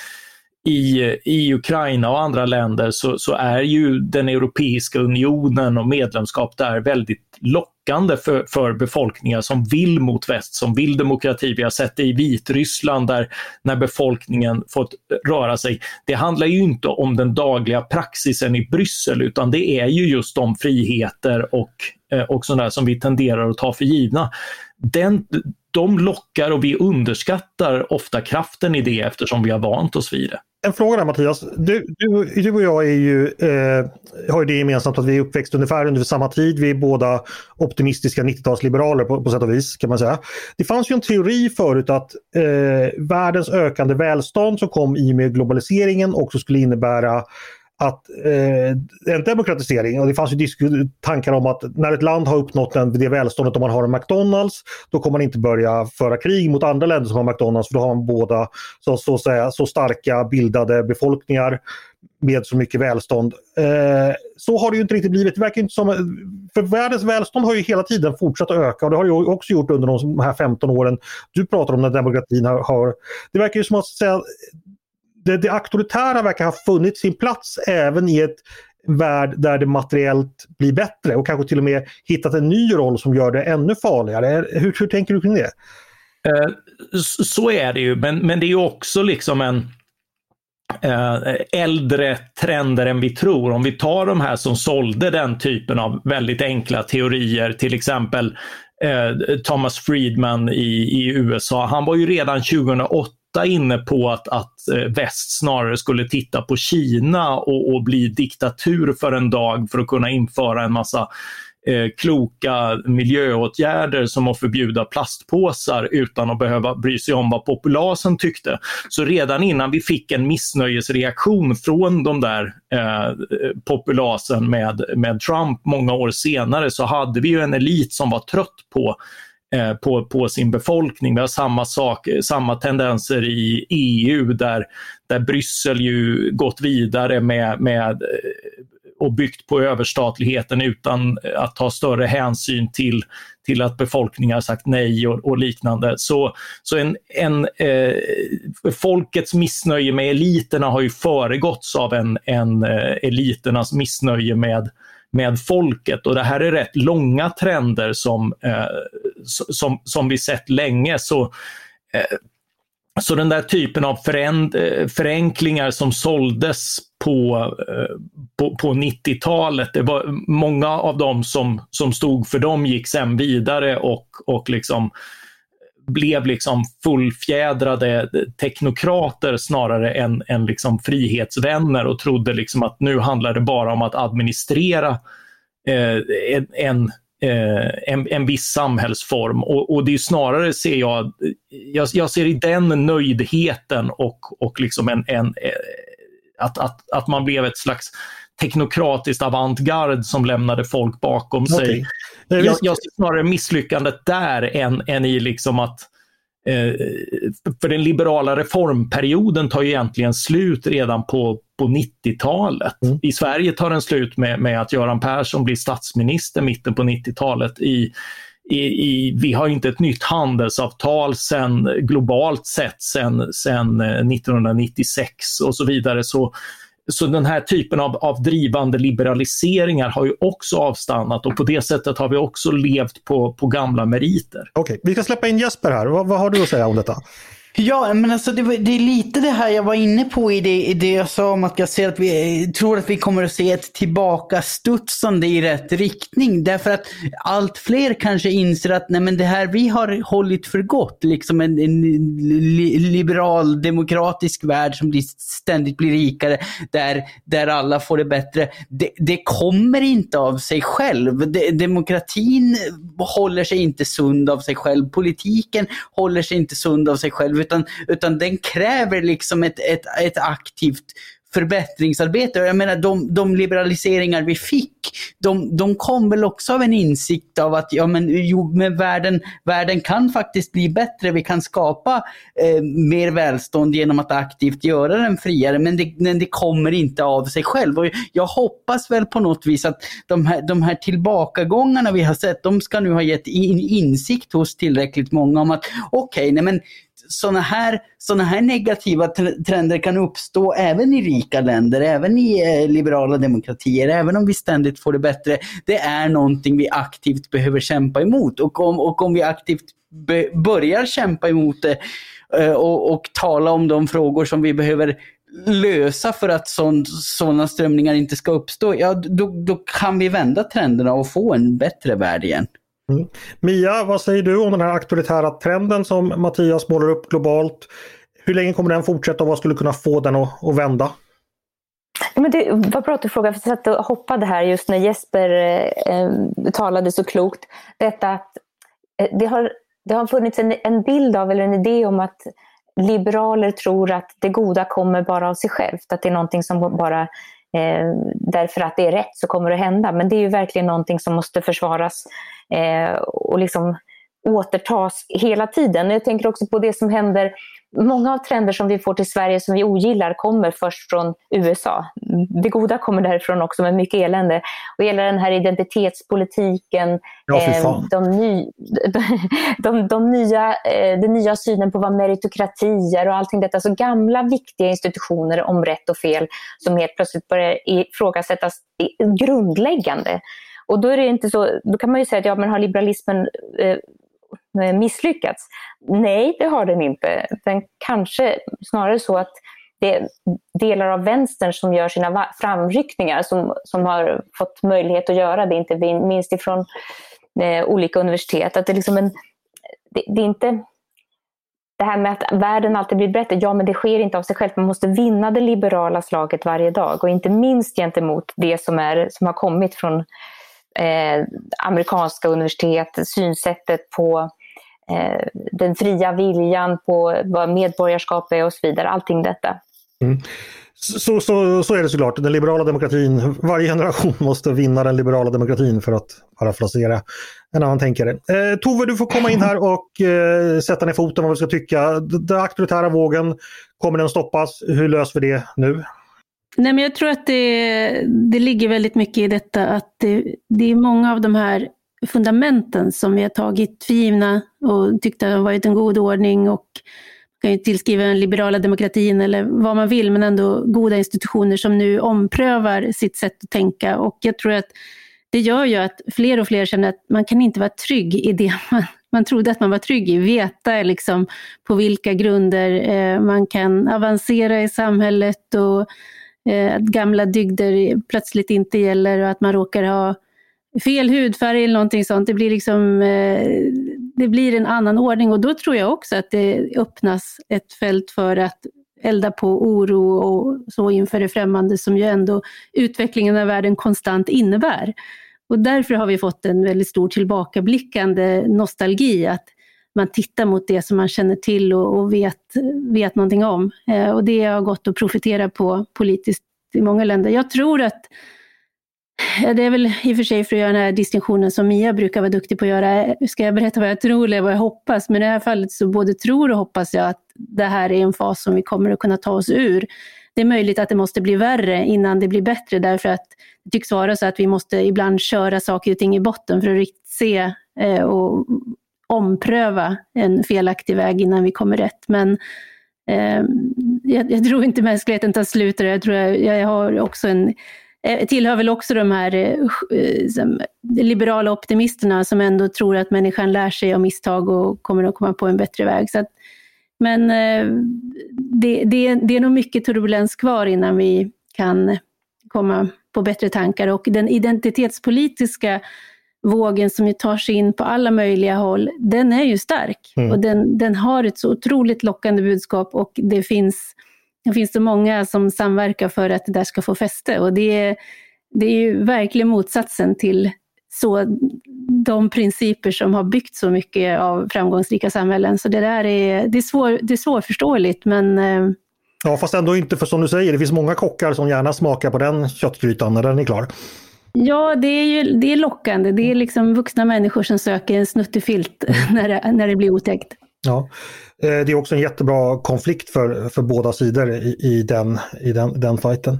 [SPEAKER 4] i, i Ukraina och andra länder så, så är ju den Europeiska unionen och medlemskap där väldigt lockande för, för befolkningar som vill mot väst, som vill demokrati. Vi har sett det i Vitryssland där när befolkningen fått röra sig. Det handlar ju inte om den dagliga praxisen i Bryssel utan det är ju just de friheter och, eh, och sådär som vi tenderar att ta för givna. Den, de lockar och vi underskattar ofta kraften i det eftersom vi har vant oss vid det.
[SPEAKER 1] En fråga där Mattias. Du, du, du och jag är ju, eh, har ju det gemensamt att vi är uppväxt ungefär under samma tid. Vi är båda optimistiska 90-talsliberaler på, på sätt och vis kan man säga. Det fanns ju en teori förut att eh, världens ökande välstånd som kom i och med globaliseringen också skulle innebära att eh, en demokratisering, och det fanns ju tankar om att när ett land har uppnått den, det välståndet om man har en McDonalds, då kommer man inte börja föra krig mot andra länder som har McDonalds, för då har man båda så, så, säga, så starka bildade befolkningar med så mycket välstånd. Eh, så har det ju inte riktigt blivit. Det verkar inte som, för världens välstånd har ju hela tiden fortsatt att öka och det har det också gjort under de här 15 åren. Du pratar om när demokratin har... har det verkar ju som att säga, det, det auktoritära verkar ha funnit sin plats även i ett värld där det materiellt blir bättre och kanske till och med hittat en ny roll som gör det ännu farligare. Hur, hur tänker du kring det?
[SPEAKER 4] Eh, så är det ju, men, men det är också liksom en eh, äldre trender än vi tror. Om vi tar de här som sålde den typen av väldigt enkla teorier, till exempel eh, Thomas Friedman i, i USA. Han var ju redan 2008 ofta inne på att, att eh, väst snarare skulle titta på Kina och, och bli diktatur för en dag för att kunna införa en massa eh, kloka miljöåtgärder som att förbjuda plastpåsar utan att behöva bry sig om vad populasen tyckte. Så redan innan vi fick en missnöjesreaktion från de där eh, populasen med, med Trump många år senare så hade vi ju en elit som var trött på Eh, på, på sin befolkning. Vi har samma, sak, samma tendenser i EU där, där Bryssel ju gått vidare med, med eh, och byggt på överstatligheten utan att ta större hänsyn till, till att befolkningar sagt nej och, och liknande. Så, så en, en, eh, folkets missnöje med eliterna har ju föregåtts av en, en eh, eliternas missnöje med med folket. Och det här är rätt långa trender som, eh, som, som vi sett länge. Så, eh, så den där typen av föränd, eh, förenklingar som såldes på, eh, på, på 90-talet, det var många av dem som, som stod för dem gick sen vidare och, och liksom blev liksom fullfjädrade teknokrater snarare än, än liksom frihetsvänner och trodde liksom att nu handlar det bara om att administrera eh, en, en en, en viss samhällsform. Och, och, det är snarare, ser jag, jag, jag, ser i den nöjdheten och, och liksom en, en, eh, att, att, att man blev ett slags teknokratiskt avantgard som lämnade folk bakom okay. sig. Jag, jag ser snarare misslyckandet där än, än i liksom att eh, för den liberala reformperioden tar ju egentligen slut redan på, på 90-talet. Mm. I Sverige tar den slut med, med att Göran Persson blir statsminister mitten på 90-talet. I, i, i, vi har inte ett nytt handelsavtal sen, globalt sett sen, sen 1996 eh, och så vidare. Så så den här typen av, av drivande liberaliseringar har ju också avstannat och på det sättet har vi också levt på, på gamla meriter.
[SPEAKER 1] Okej, okay. vi ska släppa in Jesper här. Vad, vad har du att säga om detta?
[SPEAKER 5] Ja, men alltså det, det, är lite det här jag var inne på i det, i det jag sa om att jag ser att vi eh, tror att vi kommer att se ett tillbakastudsande i rätt riktning. Därför att allt fler kanske inser att nej, men det här vi har hållit för gott, liksom en, en liberal demokratisk värld som blir, ständigt blir rikare, där, där alla får det bättre. Det, det kommer inte av sig själv. De, demokratin håller sig inte sund av sig själv. Politiken håller sig inte sund av sig själv utan, utan den kräver liksom ett, ett, ett aktivt förbättringsarbete. Jag menar de, de liberaliseringar vi fick, de, de kom väl också av en insikt av att ja, men, jo, men världen, världen kan faktiskt bli bättre. Vi kan skapa eh, mer välstånd genom att aktivt göra den friare. Men det, men det kommer inte av sig själv. Och jag hoppas väl på något vis att de här, de här tillbakagångarna vi har sett, de ska nu ha gett in, insikt hos tillräckligt många om att okej, okay, men sådana här, såna här negativa trender kan uppstå även i rika länder, även i eh, liberala demokratier, även om vi ständigt får det bättre. Det är någonting vi aktivt behöver kämpa emot och om, och om vi aktivt börjar kämpa emot det eh, och, och tala om de frågor som vi behöver lösa för att sådana strömningar inte ska uppstå, ja då, då kan vi vända trenderna och få en bättre värld igen.
[SPEAKER 1] Mm. Mia, vad säger du om den här auktoritära trenden som Mattias målar upp globalt? Hur länge kommer den fortsätta och vad skulle kunna få den att, att vända?
[SPEAKER 3] men det var bra att du frågade, för jag satt och hoppade här just när Jesper eh, talade så klokt. Detta att eh, det, har, det har funnits en, en bild av, eller en idé om att liberaler tror att det goda kommer bara av sig självt, att det är någonting som bara eh, därför att det är rätt så kommer det hända. Men det är ju verkligen någonting som måste försvaras och liksom återtas hela tiden. Jag tänker också på det som händer Många av trender som vi får till Sverige som vi ogillar kommer först från USA. Det goda kommer därifrån också, men mycket elände. Och hela den här identitetspolitiken,
[SPEAKER 1] ja, eh,
[SPEAKER 3] de, ny, (laughs) de, de, nya, eh, den nya synen på vad meritokrati är och allting detta. Så gamla viktiga institutioner om rätt och fel som helt plötsligt börjar ifrågasättas grundläggande. Och då, är det inte så, då kan man ju säga att ja, men har liberalismen eh, eh misslyckats? Nej, det har den inte. Den kanske snarare så att det är delar av vänstern som gör sina framryckningar som, som har fått möjlighet att göra det, inte minst ifrån eh, olika universitet. Att det, liksom en, det, det, är inte det här med att världen alltid blir bättre, ja men det sker inte av sig självt. Man måste vinna det liberala slaget varje dag och inte minst gentemot det som, är, som har kommit från eh, amerikanska universitet, synsättet på eh, den fria viljan, på vad medborgarskap är och så vidare. Allting detta.
[SPEAKER 1] Mm. Så, så, så är det såklart. Den liberala demokratin, varje generation (laughs) måste vinna den liberala demokratin för att parafrasera en annan tänkare. Eh, Tove, du får komma in här (laughs) och eh, sätta ner foten vad vi ska tycka. Den auktoritära vågen, kommer den stoppas? Hur löser vi det nu?
[SPEAKER 2] Nej, men jag tror att det, det ligger väldigt mycket i detta att det, det är många av de här fundamenten som vi har tagit för givna och tyckte har varit en god ordning och kan ju tillskriva den liberala demokratin eller vad man vill, men ändå goda institutioner som nu omprövar sitt sätt att tänka. Och jag tror att det gör ju att fler och fler känner att man kan inte vara trygg i det (laughs) man, man trodde att man var trygg i. Veta liksom på vilka grunder eh, man kan avancera i samhället och Eh, att gamla dygder plötsligt inte gäller och att man råkar ha fel hudfärg eller någonting sånt. Det blir, liksom, eh, det blir en annan ordning och då tror jag också att det öppnas ett fält för att elda på oro och så inför det främmande som ju ändå utvecklingen av världen konstant innebär. Och därför har vi fått en väldigt stor tillbakablickande nostalgi, att man tittar mot det som man känner till och, och vet, vet någonting om. Eh, och det har gått att profitera på politiskt i många länder. Jag tror att eh, det är väl i och för sig för att göra den här distinktionen som Mia brukar vara duktig på att göra. Eh, ska jag berätta vad jag tror eller vad jag hoppas? Men i det här fallet så både tror och hoppas jag att det här är en fas som vi kommer att kunna ta oss ur. Det är möjligt att det måste bli värre innan det blir bättre därför att det tycks vara så att vi måste ibland köra saker och ting i botten för att riktigt se eh, och ompröva en felaktig väg innan vi kommer rätt. Men eh, jag, jag, tror inte mänskligheten tar slut jag tror jag, jag har också en eh, tillhör väl också de här eh, eh liberala optimisterna som ändå tror att människan lär sig av misstag och kommer att komma på en bättre väg. Så att, men eh, det, det, det är nog mycket turbulens kvar innan vi kan komma på bättre tankar och den identitetspolitiska vågen som tar sig in på alla möjliga håll, den är ju stark. Mm. Och den, den har ett så otroligt lockande budskap och det finns det finns så många som samverkar för att det där ska få fäste och det är, det är ju verkligen motsatsen till så, de principer som har byggt så mycket av framgångsrika samhällen. Så det där är, det är, svår, det är svårförståeligt men eh,
[SPEAKER 1] Ja, fast ändå inte för som du säger, det finns många kockar som gärna smakar på den köttgrytan när den är klar.
[SPEAKER 2] Ja, det är ju det är lockande. Det är liksom vuxna människor som söker en snuttefilt mm. (laughs) när, det, när det blir otäckt.
[SPEAKER 1] Ja, eh, det är också en jättebra konflikt för, för båda sidor i, i, den, i den, den fighten.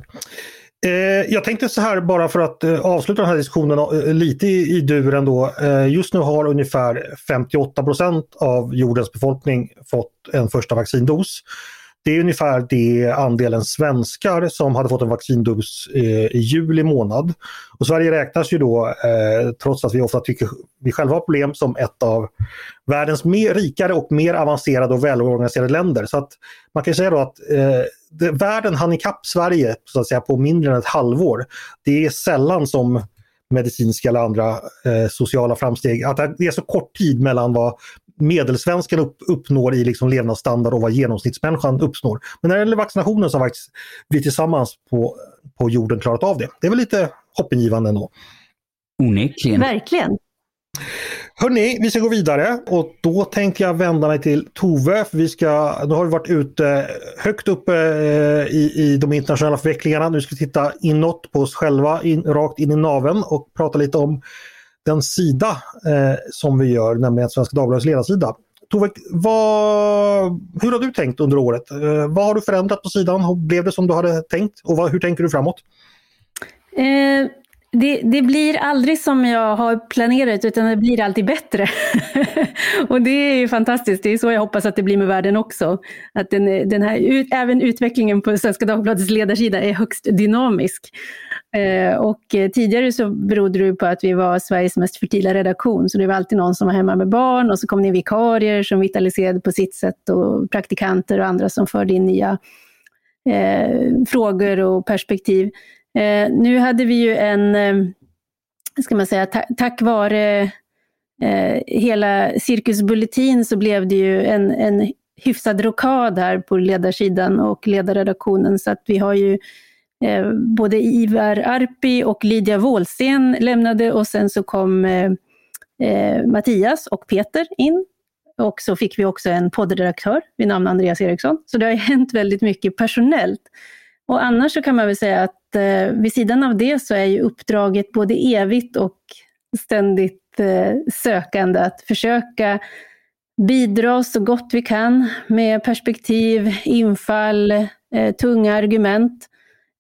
[SPEAKER 1] Eh, jag tänkte så här bara för att eh, avsluta den här diskussionen lite i, duren då. just nu har ungefär 58% av jordens befolkning fått en första vaccindos. Det är ungefär det andelen svenskar som hade fått en vaccindos eh, i juli månad. Och Sverige räknas ju då, eh, trots att vi ofta tycker vi själva har problem, som ett av världens mer rikare och mer avancerade och välorganiserade länder. Så att man kan säga då att eh, det, världen hann ikapp Sverige så att säga, på mindre än ett halvår. Det är sällan som medicinska eller andra eh, sociala framsteg. Att det är så kort tid mellan vad medelsvensken upp, uppnår i liksom levnadsstandard och vad genomsnittsmänniskan uppnår. Men när det gäller vaccinationen så har vi tillsammans på, på jorden klarat av det. Det är väl lite hoppingivande ändå.
[SPEAKER 5] Onekligen.
[SPEAKER 2] Verkligen.
[SPEAKER 1] Hörni, vi ska gå vidare och då tänkte jag vända mig till Tove. För vi ska, nu har vi varit ute högt uppe eh, i, i de internationella förvecklingarna. Nu ska vi titta inåt på oss själva, in, rakt in i naven och prata lite om den sida eh, som vi gör, nämligen Svenska Dagbladets ledarsida. Tove, vad, hur har du tänkt under året? Eh, vad har du förändrat på sidan? Blev det som du hade tänkt? Och vad, hur tänker du framåt?
[SPEAKER 2] Eh, det, det, blir aldrig som jag har planerat utan det blir alltid bättre. (laughs) och det är ju fantastiskt, det är så jag hoppas att det blir med världen också. Att den, den här, ut, även utvecklingen på Svenska Dagbladets ledarsida är högst dynamisk. Eh, och eh, tidigare så berodde det på att vi var Sveriges mest fertila redaktion, så det var alltid någon som var hemma med barn och så kom det in vikarier som vitaliserade på sitt sätt och praktikanter och andra som förde in nya eh, frågor och perspektiv. Eh, nu hade vi ju en, eh, ska man säga, ta tack vare eh, hela Cirkus Bulletin så blev det ju en, en hyfsad rokad här på ledarsidan och ledarredaktionen så att vi har ju Eh, både Ivar Arpi och Lydia Wåhlsten lämnade och sen så kom eh, eh, Mattias och Peter in. Och så fick vi också en poddredaktör vid namn Andreas Eriksson. Så det har (laughs) hänt väldigt mycket personellt. Och annars så kan man väl säga att eh, vid sidan av det så är ju uppdraget både evigt och ständigt eh, sökande att försöka bidra så gott vi kan med perspektiv, infall, eh, tunga argument,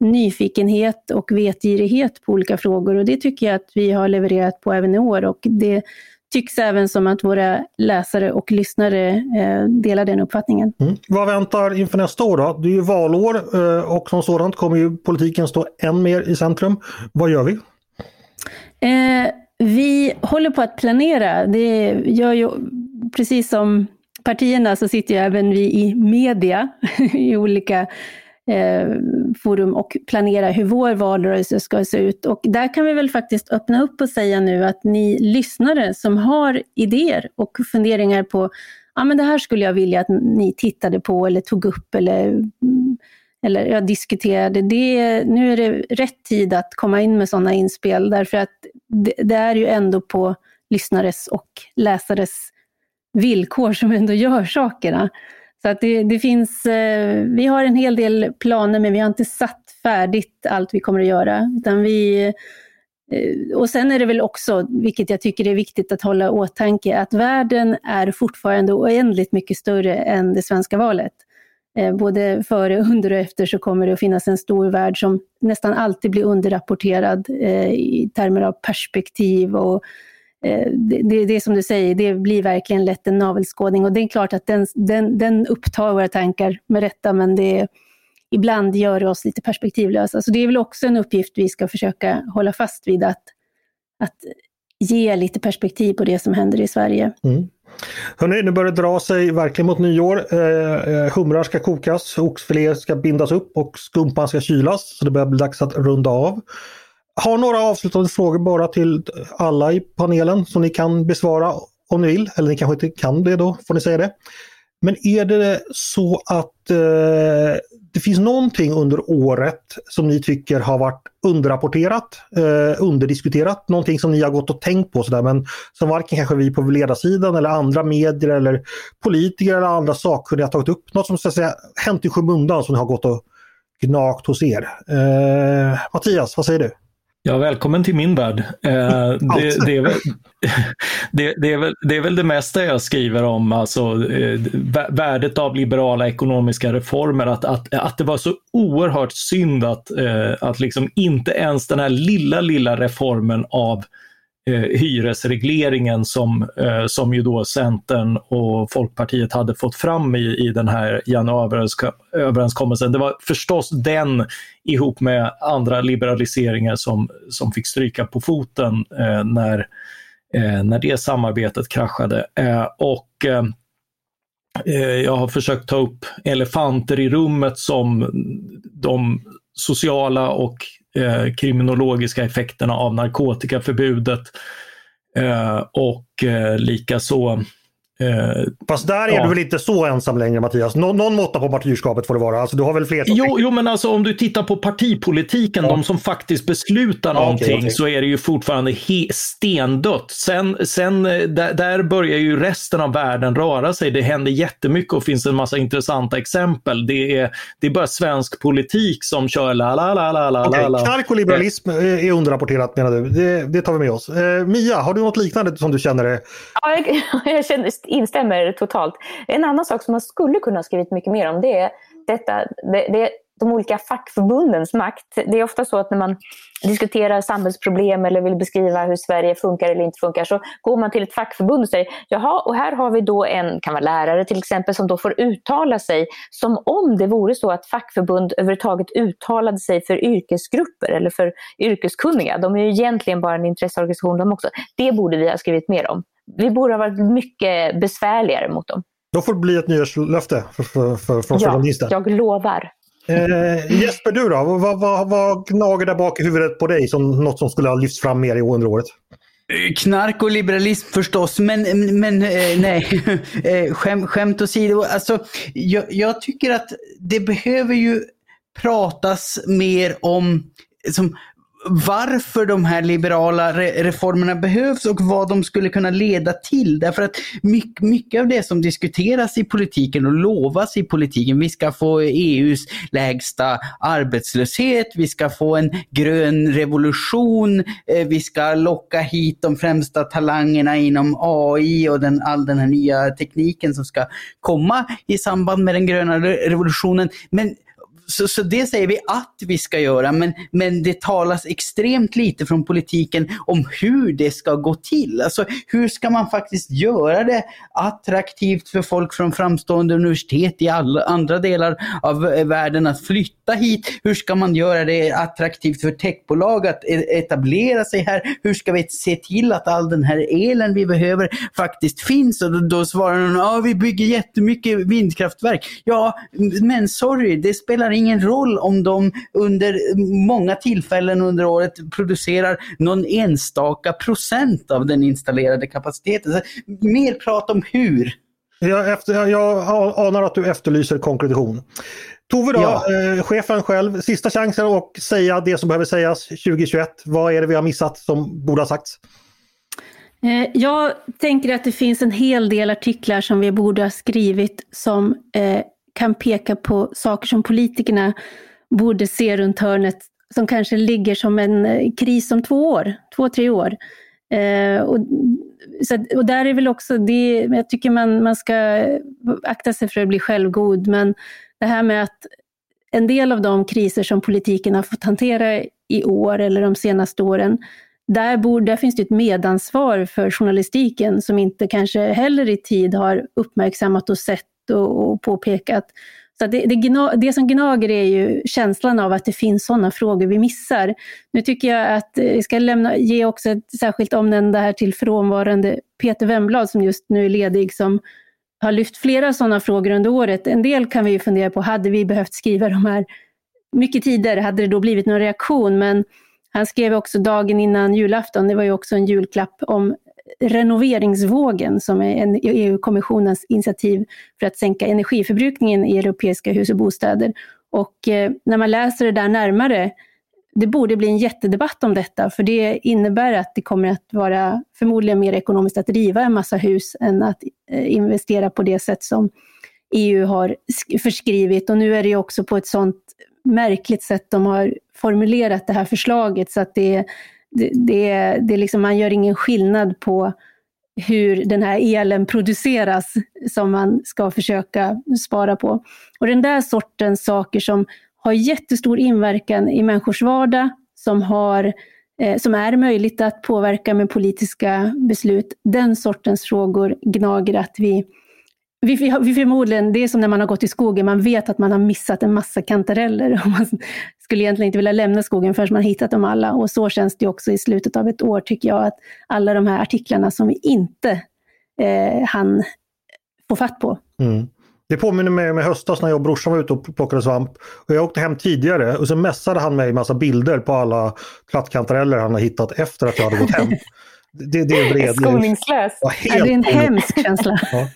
[SPEAKER 2] nyfikenhet och vetgirighet på olika frågor. Och det tycker jag att vi har levererat på även i år och det tycks även som att våra läsare och lyssnare eh, delar den uppfattningen.
[SPEAKER 1] Mm. Vad väntar inför nästa år då? Det är ju valår eh, och som sådant kommer ju politiken stå än mer i centrum. Vad gör vi?
[SPEAKER 2] Eh, vi håller på att planera. Det gör ju precis som partierna så sitter ju även vi i media (laughs) i olika Eh, forum och planera hur vår valrörelse ska se ut. Och där kan vi väl faktiskt öppna upp och säga nu att ni lyssnare som har idéer och funderingar på ja, men det här skulle jag vilja att ni tittade på eller tog upp eller, mm, eller jag diskuterade. Det, nu är det rätt tid att komma in med sådana inspel därför att det, det är ju ändå på lyssnares och läsares villkor som ändå gör sakerna. Så att det, det, finns, eh, vi har en hel del planer men vi har inte satt färdigt allt vi kommer att göra. Utan vi, eh, och sen är det väl också, vilket jag tycker är viktigt att hålla i åtanke, att världen är fortfarande oändligt mycket större än det svenska valet. Eh, både före, (laughs) under och efter så kommer det att finnas en stor värld som nästan alltid blir underrapporterad eh, i termer av perspektiv och det, det, det är som du säger, det blir verkligen lätt en navelskådning och det är klart att den, den, den upptar våra tankar med rätta, men det ibland gör det oss lite perspektivlösa. Så det är väl också en uppgift vi ska försöka hålla fast vid, att, att ge lite perspektiv på det som händer i Sverige. Mm.
[SPEAKER 1] Hörrni, nu börjar det dra sig verkligen mot nyår. Eh, eh humrar ska kokas, oxfilé ska bindas upp och skumpan ska kylas. Så det börjar bli dags att runda av har några avslutande frågor bara till alla i panelen som ni kan besvara om ni vill. Eller ni kanske inte kan det då, får ni säga det. Men är det så att eh, det finns någonting under året som ni tycker har varit underrapporterat, eh, underdiskuterat, någonting som ni har gått och tänkt på sådär men som varken kanske vi på ledarsidan eller andra medier eller politiker eller andra sakkunniga har tagit upp. Något som så att säga hänt i skymundan som ni har gått och gnagt hos er. Eh, Mattias, vad säger du?
[SPEAKER 4] Ja, välkommen till min värld. Eh, (laughs) det, det, är väl, (laughs) det, det, är väl, det är väl det mesta jag skriver om, alltså eh, värdet av liberala ekonomiska reformer. Att, att, att det var så oerhört synd att, eh, att liksom inte ens den här lilla, lilla reformen av Eh, hyresregleringen som, eh, som ju då Centern och Folkpartiet hade fått fram i, i den här januariöverenskommelsen. Det var förstås den ihop med andra liberaliseringar som, som fick stryka på foten eh, när, eh, när det samarbetet kraschade. Eh, och eh, eh jag har försökt ta upp elefanter i rummet som de sociala och eh, kriminologiska effekterna av narkotikaförbudet eh, och eh, likaså
[SPEAKER 1] Eh, Fast där är ja. du väl inte så ensam längre Mattias? Nå någon måtta på martyrskapet får det vara. Alltså, du har väl fler
[SPEAKER 4] jo, jo, men alltså om du tittar på partipolitiken, ja. de som faktiskt beslutar ja, någonting, okay, okay. så är det ju fortfarande stendött. Sen, sen eh, där, där, börjar ju resten av världen röra sig. Det händer jättemycket och finns en massa intressanta exempel. Det är, det är bara svensk politik som kör la la la la la okay. la.
[SPEAKER 1] Knark och liberalism är underrapporterat menar du? Det, det tar vi med oss. Eh, Mia, har du något liknande som du känner?
[SPEAKER 3] Ja, jag, (laughs) jag känner instämmer totalt. En annan sak som man skulle kunna ha skrivit mycket mer om det är detta, det, det, de olika fackförbundens makt. Det är ofta så att när man diskuterar samhällsproblem eller vill beskriva hur Sverige funkar eller inte funkar så går man till ett fackförbund och säger jaha, och här har vi då en, kan vara lärare till exempel, som då får uttala sig som om det vore så att fackförbund överhuvudtaget uttalade sig för yrkesgrupper eller för yrkeskunniga. De är ju egentligen bara en intresseorganisation de också. Det borde vi ha skrivit mer om vi borde ha varit mycket besvärligare mot dem.
[SPEAKER 1] Då får det bli ett nyårslöfte för, för, för, från
[SPEAKER 3] Ja, jag lovar.
[SPEAKER 1] Eh, Jesper, du då? Vad, vad, vad gnager där bak i huvudet på dig som något som skulle ha lyfts fram mer under året?
[SPEAKER 5] Knark och liberalism förstås, men, men eh, nej, (laughs) eh, Skäm, skämt åsido. Alltså, jag, jag tycker att det behöver ju pratas mer om som, varför de här liberala re reformerna behövs och vad de skulle kunna leda till. Därför att mycket, mycket, av det som diskuteras i politiken och lovas i politiken, vi ska få EUs lägsta arbetslöshet, vi ska få en grön revolution, eh, vi ska locka hit de främsta talangerna inom AI och den, all den här nya tekniken som ska komma i samband med den gröna revolutionen. Men så, så det säger vi att vi ska göra, men, men det talas extremt lite från politiken om hur det ska gå till. Alltså hur ska man faktiskt göra det attraktivt för folk från framstående universitet i alla andra delar av världen att flytta hit? Hur ska man göra det attraktivt för techbolag att e- etablera sig här? Hur ska vi se till att all den här elen vi behöver faktiskt finns? Och då, då svarar någon, ja vi bygger jättemycket vindkraftverk. Ja, men sorry, det spelar ingen roll om de under många tillfällen under året producerar någon enstaka procent av den installerade kapaciteten. Så mer prat om hur.
[SPEAKER 1] Jag, efter, jag anar att du efterlyser konkretion. Tove då, ja. eh, chefen själv, sista chansen att säga det som behöver sägas 2021. Vad är det vi har missat som borde ha sagts?
[SPEAKER 2] Eh, jag tänker att det finns en hel del artiklar som vi borde ha skrivit som eh, kan peka på saker som politikerna borde se runt hörnet som kanske ligger som en eh, kris om två år, två, tre år. Eh, och, så, och där är väl också det, jag tycker man, man ska akta sig för att bli självgod, men det här med att en del av de kriser som politiken har fått hantera i år eller de senaste åren, där, bor, där finns det ett medansvar för journalistiken som inte kanske heller i tid har uppmärksammat och sett och, och påpekat. Så det, det, det, som gnager är ju känslan av att det finns sådana frågor vi missar. Nu tycker jag att eh, vi ska lämna, ge också ett särskilt omnämnande här till frånvarande Peter Wemblad som just nu är ledig, som har lyft flera sådana frågor under året. En del kan vi ju fundera på, hade vi behövt skriva de här mycket tidigare, hade det då blivit någon reaktion? Men han skrev också dagen innan julafton, det var ju också en julklapp, om renoveringsvågen som är en EU-kommissionens initiativ för att sänka energiförbrukningen i europeiska hus och bostäder. Och eh, när man läser det där närmare, det borde bli en jättedebatt om detta, för det innebär att det kommer att vara förmodligen mer ekonomiskt att riva en massa hus än att eh, investera på det sätt som EU har förskrivit. Och nu är det också på ett sånt märkligt sätt de har formulerat det här förslaget, så att det, det, det, det liksom, man gör ingen skillnad på hur den här elen produceras som man ska försöka spara på. Och den där sortens saker som har jättestor inverkan i människors vardag, som, har, eh, som är möjligt att påverka med politiska beslut, den sortens frågor gnager att vi vi, vi, vi förmodligen, det är som när man har gått i skogen, man vet att man har missat en massa kantareller. (laughs) Och man skulle egentligen inte vilja lämna skogen förrän man hittat dem alla. Och så känns det också i slutet av ett år, tycker jag, att alla de här artiklarna som vi inte eh, hann få fatt på. Mm.
[SPEAKER 1] Det påminner mig om i höstas när jag och brorsan var ute och plockade svamp. Och jag åkte hem tidigare och så mässade han mig en massa bilder på alla plattkantareller han har hittat efter att jag hade gått hem. (laughs)
[SPEAKER 3] Det, det är vred. Skoningslös.
[SPEAKER 2] Ja, det är en hemsk känsla. Ja.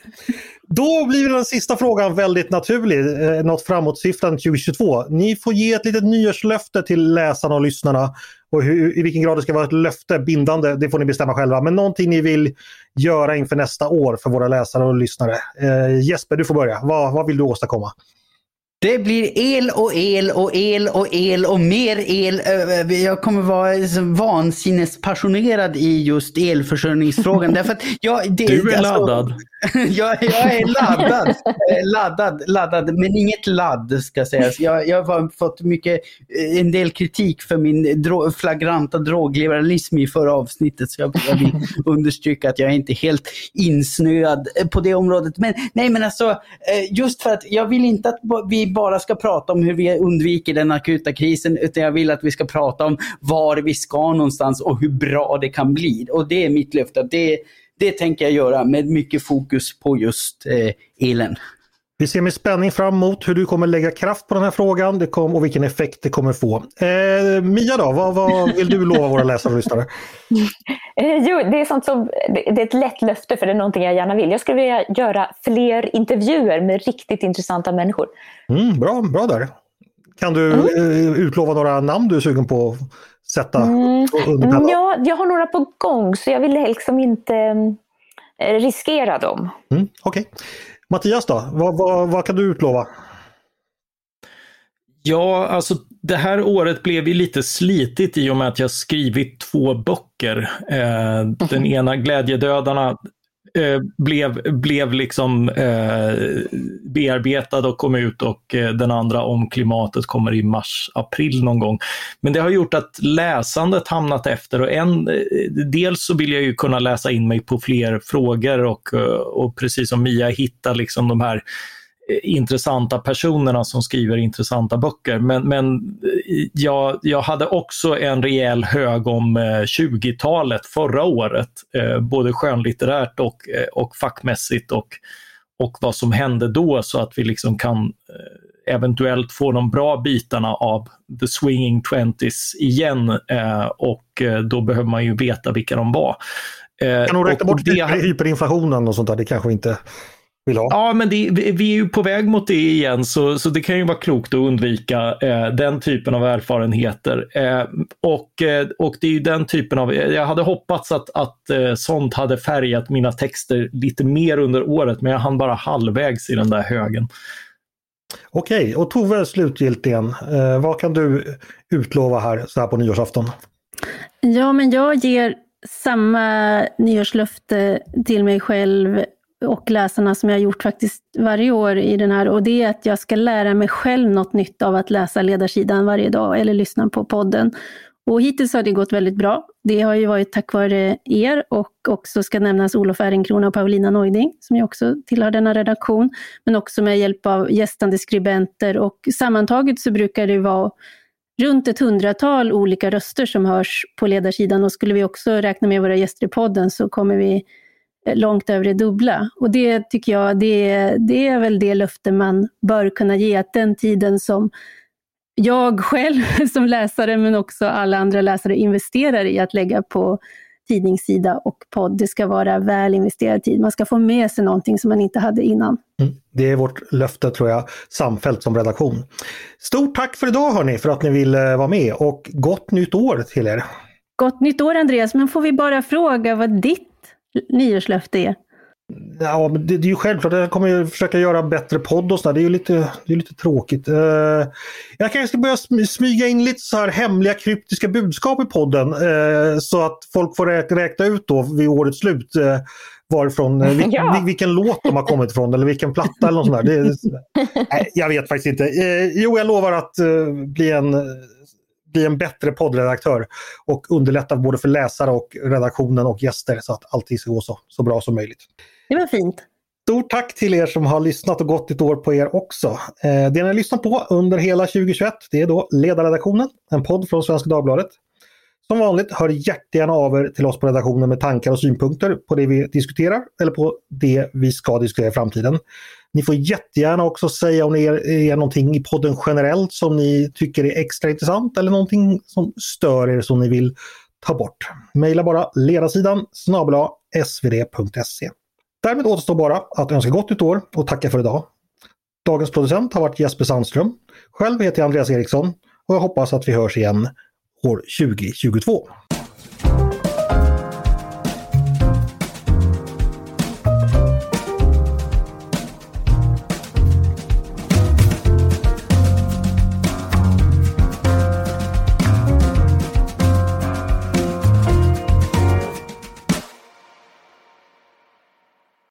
[SPEAKER 1] Då blir den sista frågan väldigt naturlig, eh, något framåtsyftande 2022. Ni får ge ett litet nyårslöfte till läsarna och lyssnarna. Och hur, i vilken grad det ska vara ett löfte, bindande, det får ni bestämma själva. Men någonting ni vill göra inför nästa år för våra läsare och lyssnare. Eh, Jesper, du får börja. Vad, vad vill du åstadkomma?
[SPEAKER 5] Det blir el och el och el och el och mer el. Jag kommer vara vansinnespassionerad i just elförsörjningsfrågan. (laughs) Därför att jag,
[SPEAKER 4] det, du är alltså, laddad. (laughs)
[SPEAKER 5] jag, jag, är laddad, eh, laddad, laddad, men inget ladd ska sägas. Jag, jag har fått mycket, eh, en del kritik för min dro flagranta drogliberalism i förra avsnittet. Så jag, jag vill (laughs) understryka att jag är inte helt insnöad på det området. Men nej, men alltså just för att jag vill inte att vi bara ska prata om hur vi undviker den akuta krisen, utan jag vill att vi ska prata om var vi ska någonstans och hur bra det kan bli. Och det är mitt löfte. Det, det tänker jag göra med mycket fokus på just eh, elen.
[SPEAKER 1] Vi ser med spänning fram emot hur du kommer lägga kraft på den här frågan det kom, och vilken effekt det kommer få. Eh, Mia då, vad, vad, vill du lova våra läsare och lyssnare? (laughs)
[SPEAKER 3] Eh, jo, det är, sånt som, det är ett lätt löfte för det är någonting jag gärna vill. Jag skulle vilja göra fler intervjuer med riktigt intressanta människor.
[SPEAKER 1] Mm, bra, bra där. Kan du mm. Eh, utlova några namn du är sugen på att sätta mm. under
[SPEAKER 3] pennan? Ja, jag har några på gång så jag vill liksom inte eh, riskera dem.
[SPEAKER 1] Mm, Okej. Okay. Mattias då, vad, vad, vad kan du utlova?
[SPEAKER 4] Ja, alltså det här året blev ju lite slitigt i och med att jag skrivit två böcker. Eh, den ena, Glädjedödarna, Eh, blev, blev liksom eh, bearbetad och kom ut och eh, den andra om klimatet kommer i mars, april någon gång. Men det har gjort att läsandet hamnat efter och en, eh, dels så vill jag ju kunna läsa in mig på fler frågor och, eh, och precis som Mia hitta liksom de här intressanta personerna som skriver intressanta böcker. Men, men jag, jag hade också en rejäl hög om 20-talet förra året, både skönlitterärt och, och fackmässigt och, och vad som hände då så att vi liksom kan eventuellt få de bra bitarna av the swinging twenties igen och då behöver man ju veta vilka de var.
[SPEAKER 1] Kan du räkna bort det... hyperinflationen och sånt där? Det kanske inte vill ha.
[SPEAKER 4] Ja, men det, vi är ju på väg mot det igen så, så det kan ju vara klokt att undvika eh, den typen av erfarenheter. Eh, och, eh, och det är ju den typen av, jag hade hoppats att, att eh, sånt hade färgat mina texter lite mer under året men jag hann bara halvvägs i den där högen.
[SPEAKER 1] Okej, och Tove slutgiltigen, eh, vad kan du utlova här så här på nyårsafton?
[SPEAKER 2] Ja, men jag ger samma nyårslöfte till mig själv och läsarna som jag har gjort faktiskt varje år i den här och det är att jag ska lära mig själv något nytt av att läsa ledarsidan varje dag eller lyssna på podden. Och hittills har det gått väldigt bra. Det har ju varit tack vare er och också ska nämnas Olof Ehrenkrona och Paulina Neuding som ju också tillhör denna redaktion. Men också med hjälp av gästande skribenter och sammantaget så brukar det vara runt ett hundratal olika röster som hörs på ledarsidan och skulle vi också räkna med våra gäster i podden så kommer vi långt över det dubbla. Och det tycker jag, det, det är väl det löfte man bör kunna ge, att den tiden som jag själv (laughs) som läsare, men också alla andra läsare investerar i att lägga på tidningssida och podd. Det ska vara väl investerad tid. Man ska få med sig någonting som man inte hade innan.
[SPEAKER 1] Mm. Det är vårt löfte tror jag, samfällt som redaktion. Stort tack för idag hörni, för att ni ville vara med och gott nytt år till er!
[SPEAKER 2] Gott nytt år Andreas, men får vi bara fråga vad ditt nyårslöfte är?
[SPEAKER 1] Ja, men det, det är ju självklart, jag kommer ju försöka göra bättre podd och sådär. Det är ju lite, det är lite tråkigt. Uh, jag kanske ska börja smyga in lite så här hemliga kryptiska budskap i podden. Uh, så att folk får räkna, räkna ut då vid årets slut uh, varifrån, vil, (laughs) ja. vilken låt de har kommit ifrån eller vilken platta eller något sånt där. Det, (laughs) nej, jag vet faktiskt inte. jo, jag lovar att bli en bli en bättre poddredaktör och underlätta både för läsare och redaktionen och gäster så att allting ska gå så, så bra som möjligt.
[SPEAKER 2] Det var fint.
[SPEAKER 1] Stort tack till er som har lyssnat och gått ett år på er också. Eh, det ni har lyssnat på under hela 2021 det är då Ledarredaktionen, en podd från Svenska Dagbladet. Som vanligt hör jättegärna av er till oss på redaktionen med tankar och synpunkter på det vi diskuterar eller på det vi ska diskutera i framtiden. Ni får jättegärna också säga om det är, är någonting i podden generellt som ni tycker är extra intressant eller någonting som stör er som ni vill ta bort. Maila bara ledarsidan snabla svd.se. Därmed återstår bara att önska gott nytt år och tacka för idag. Dagens producent har varit Jesper Sandström. Själv heter jag Andreas Eriksson och jag hoppas att vi hörs igen år 2022.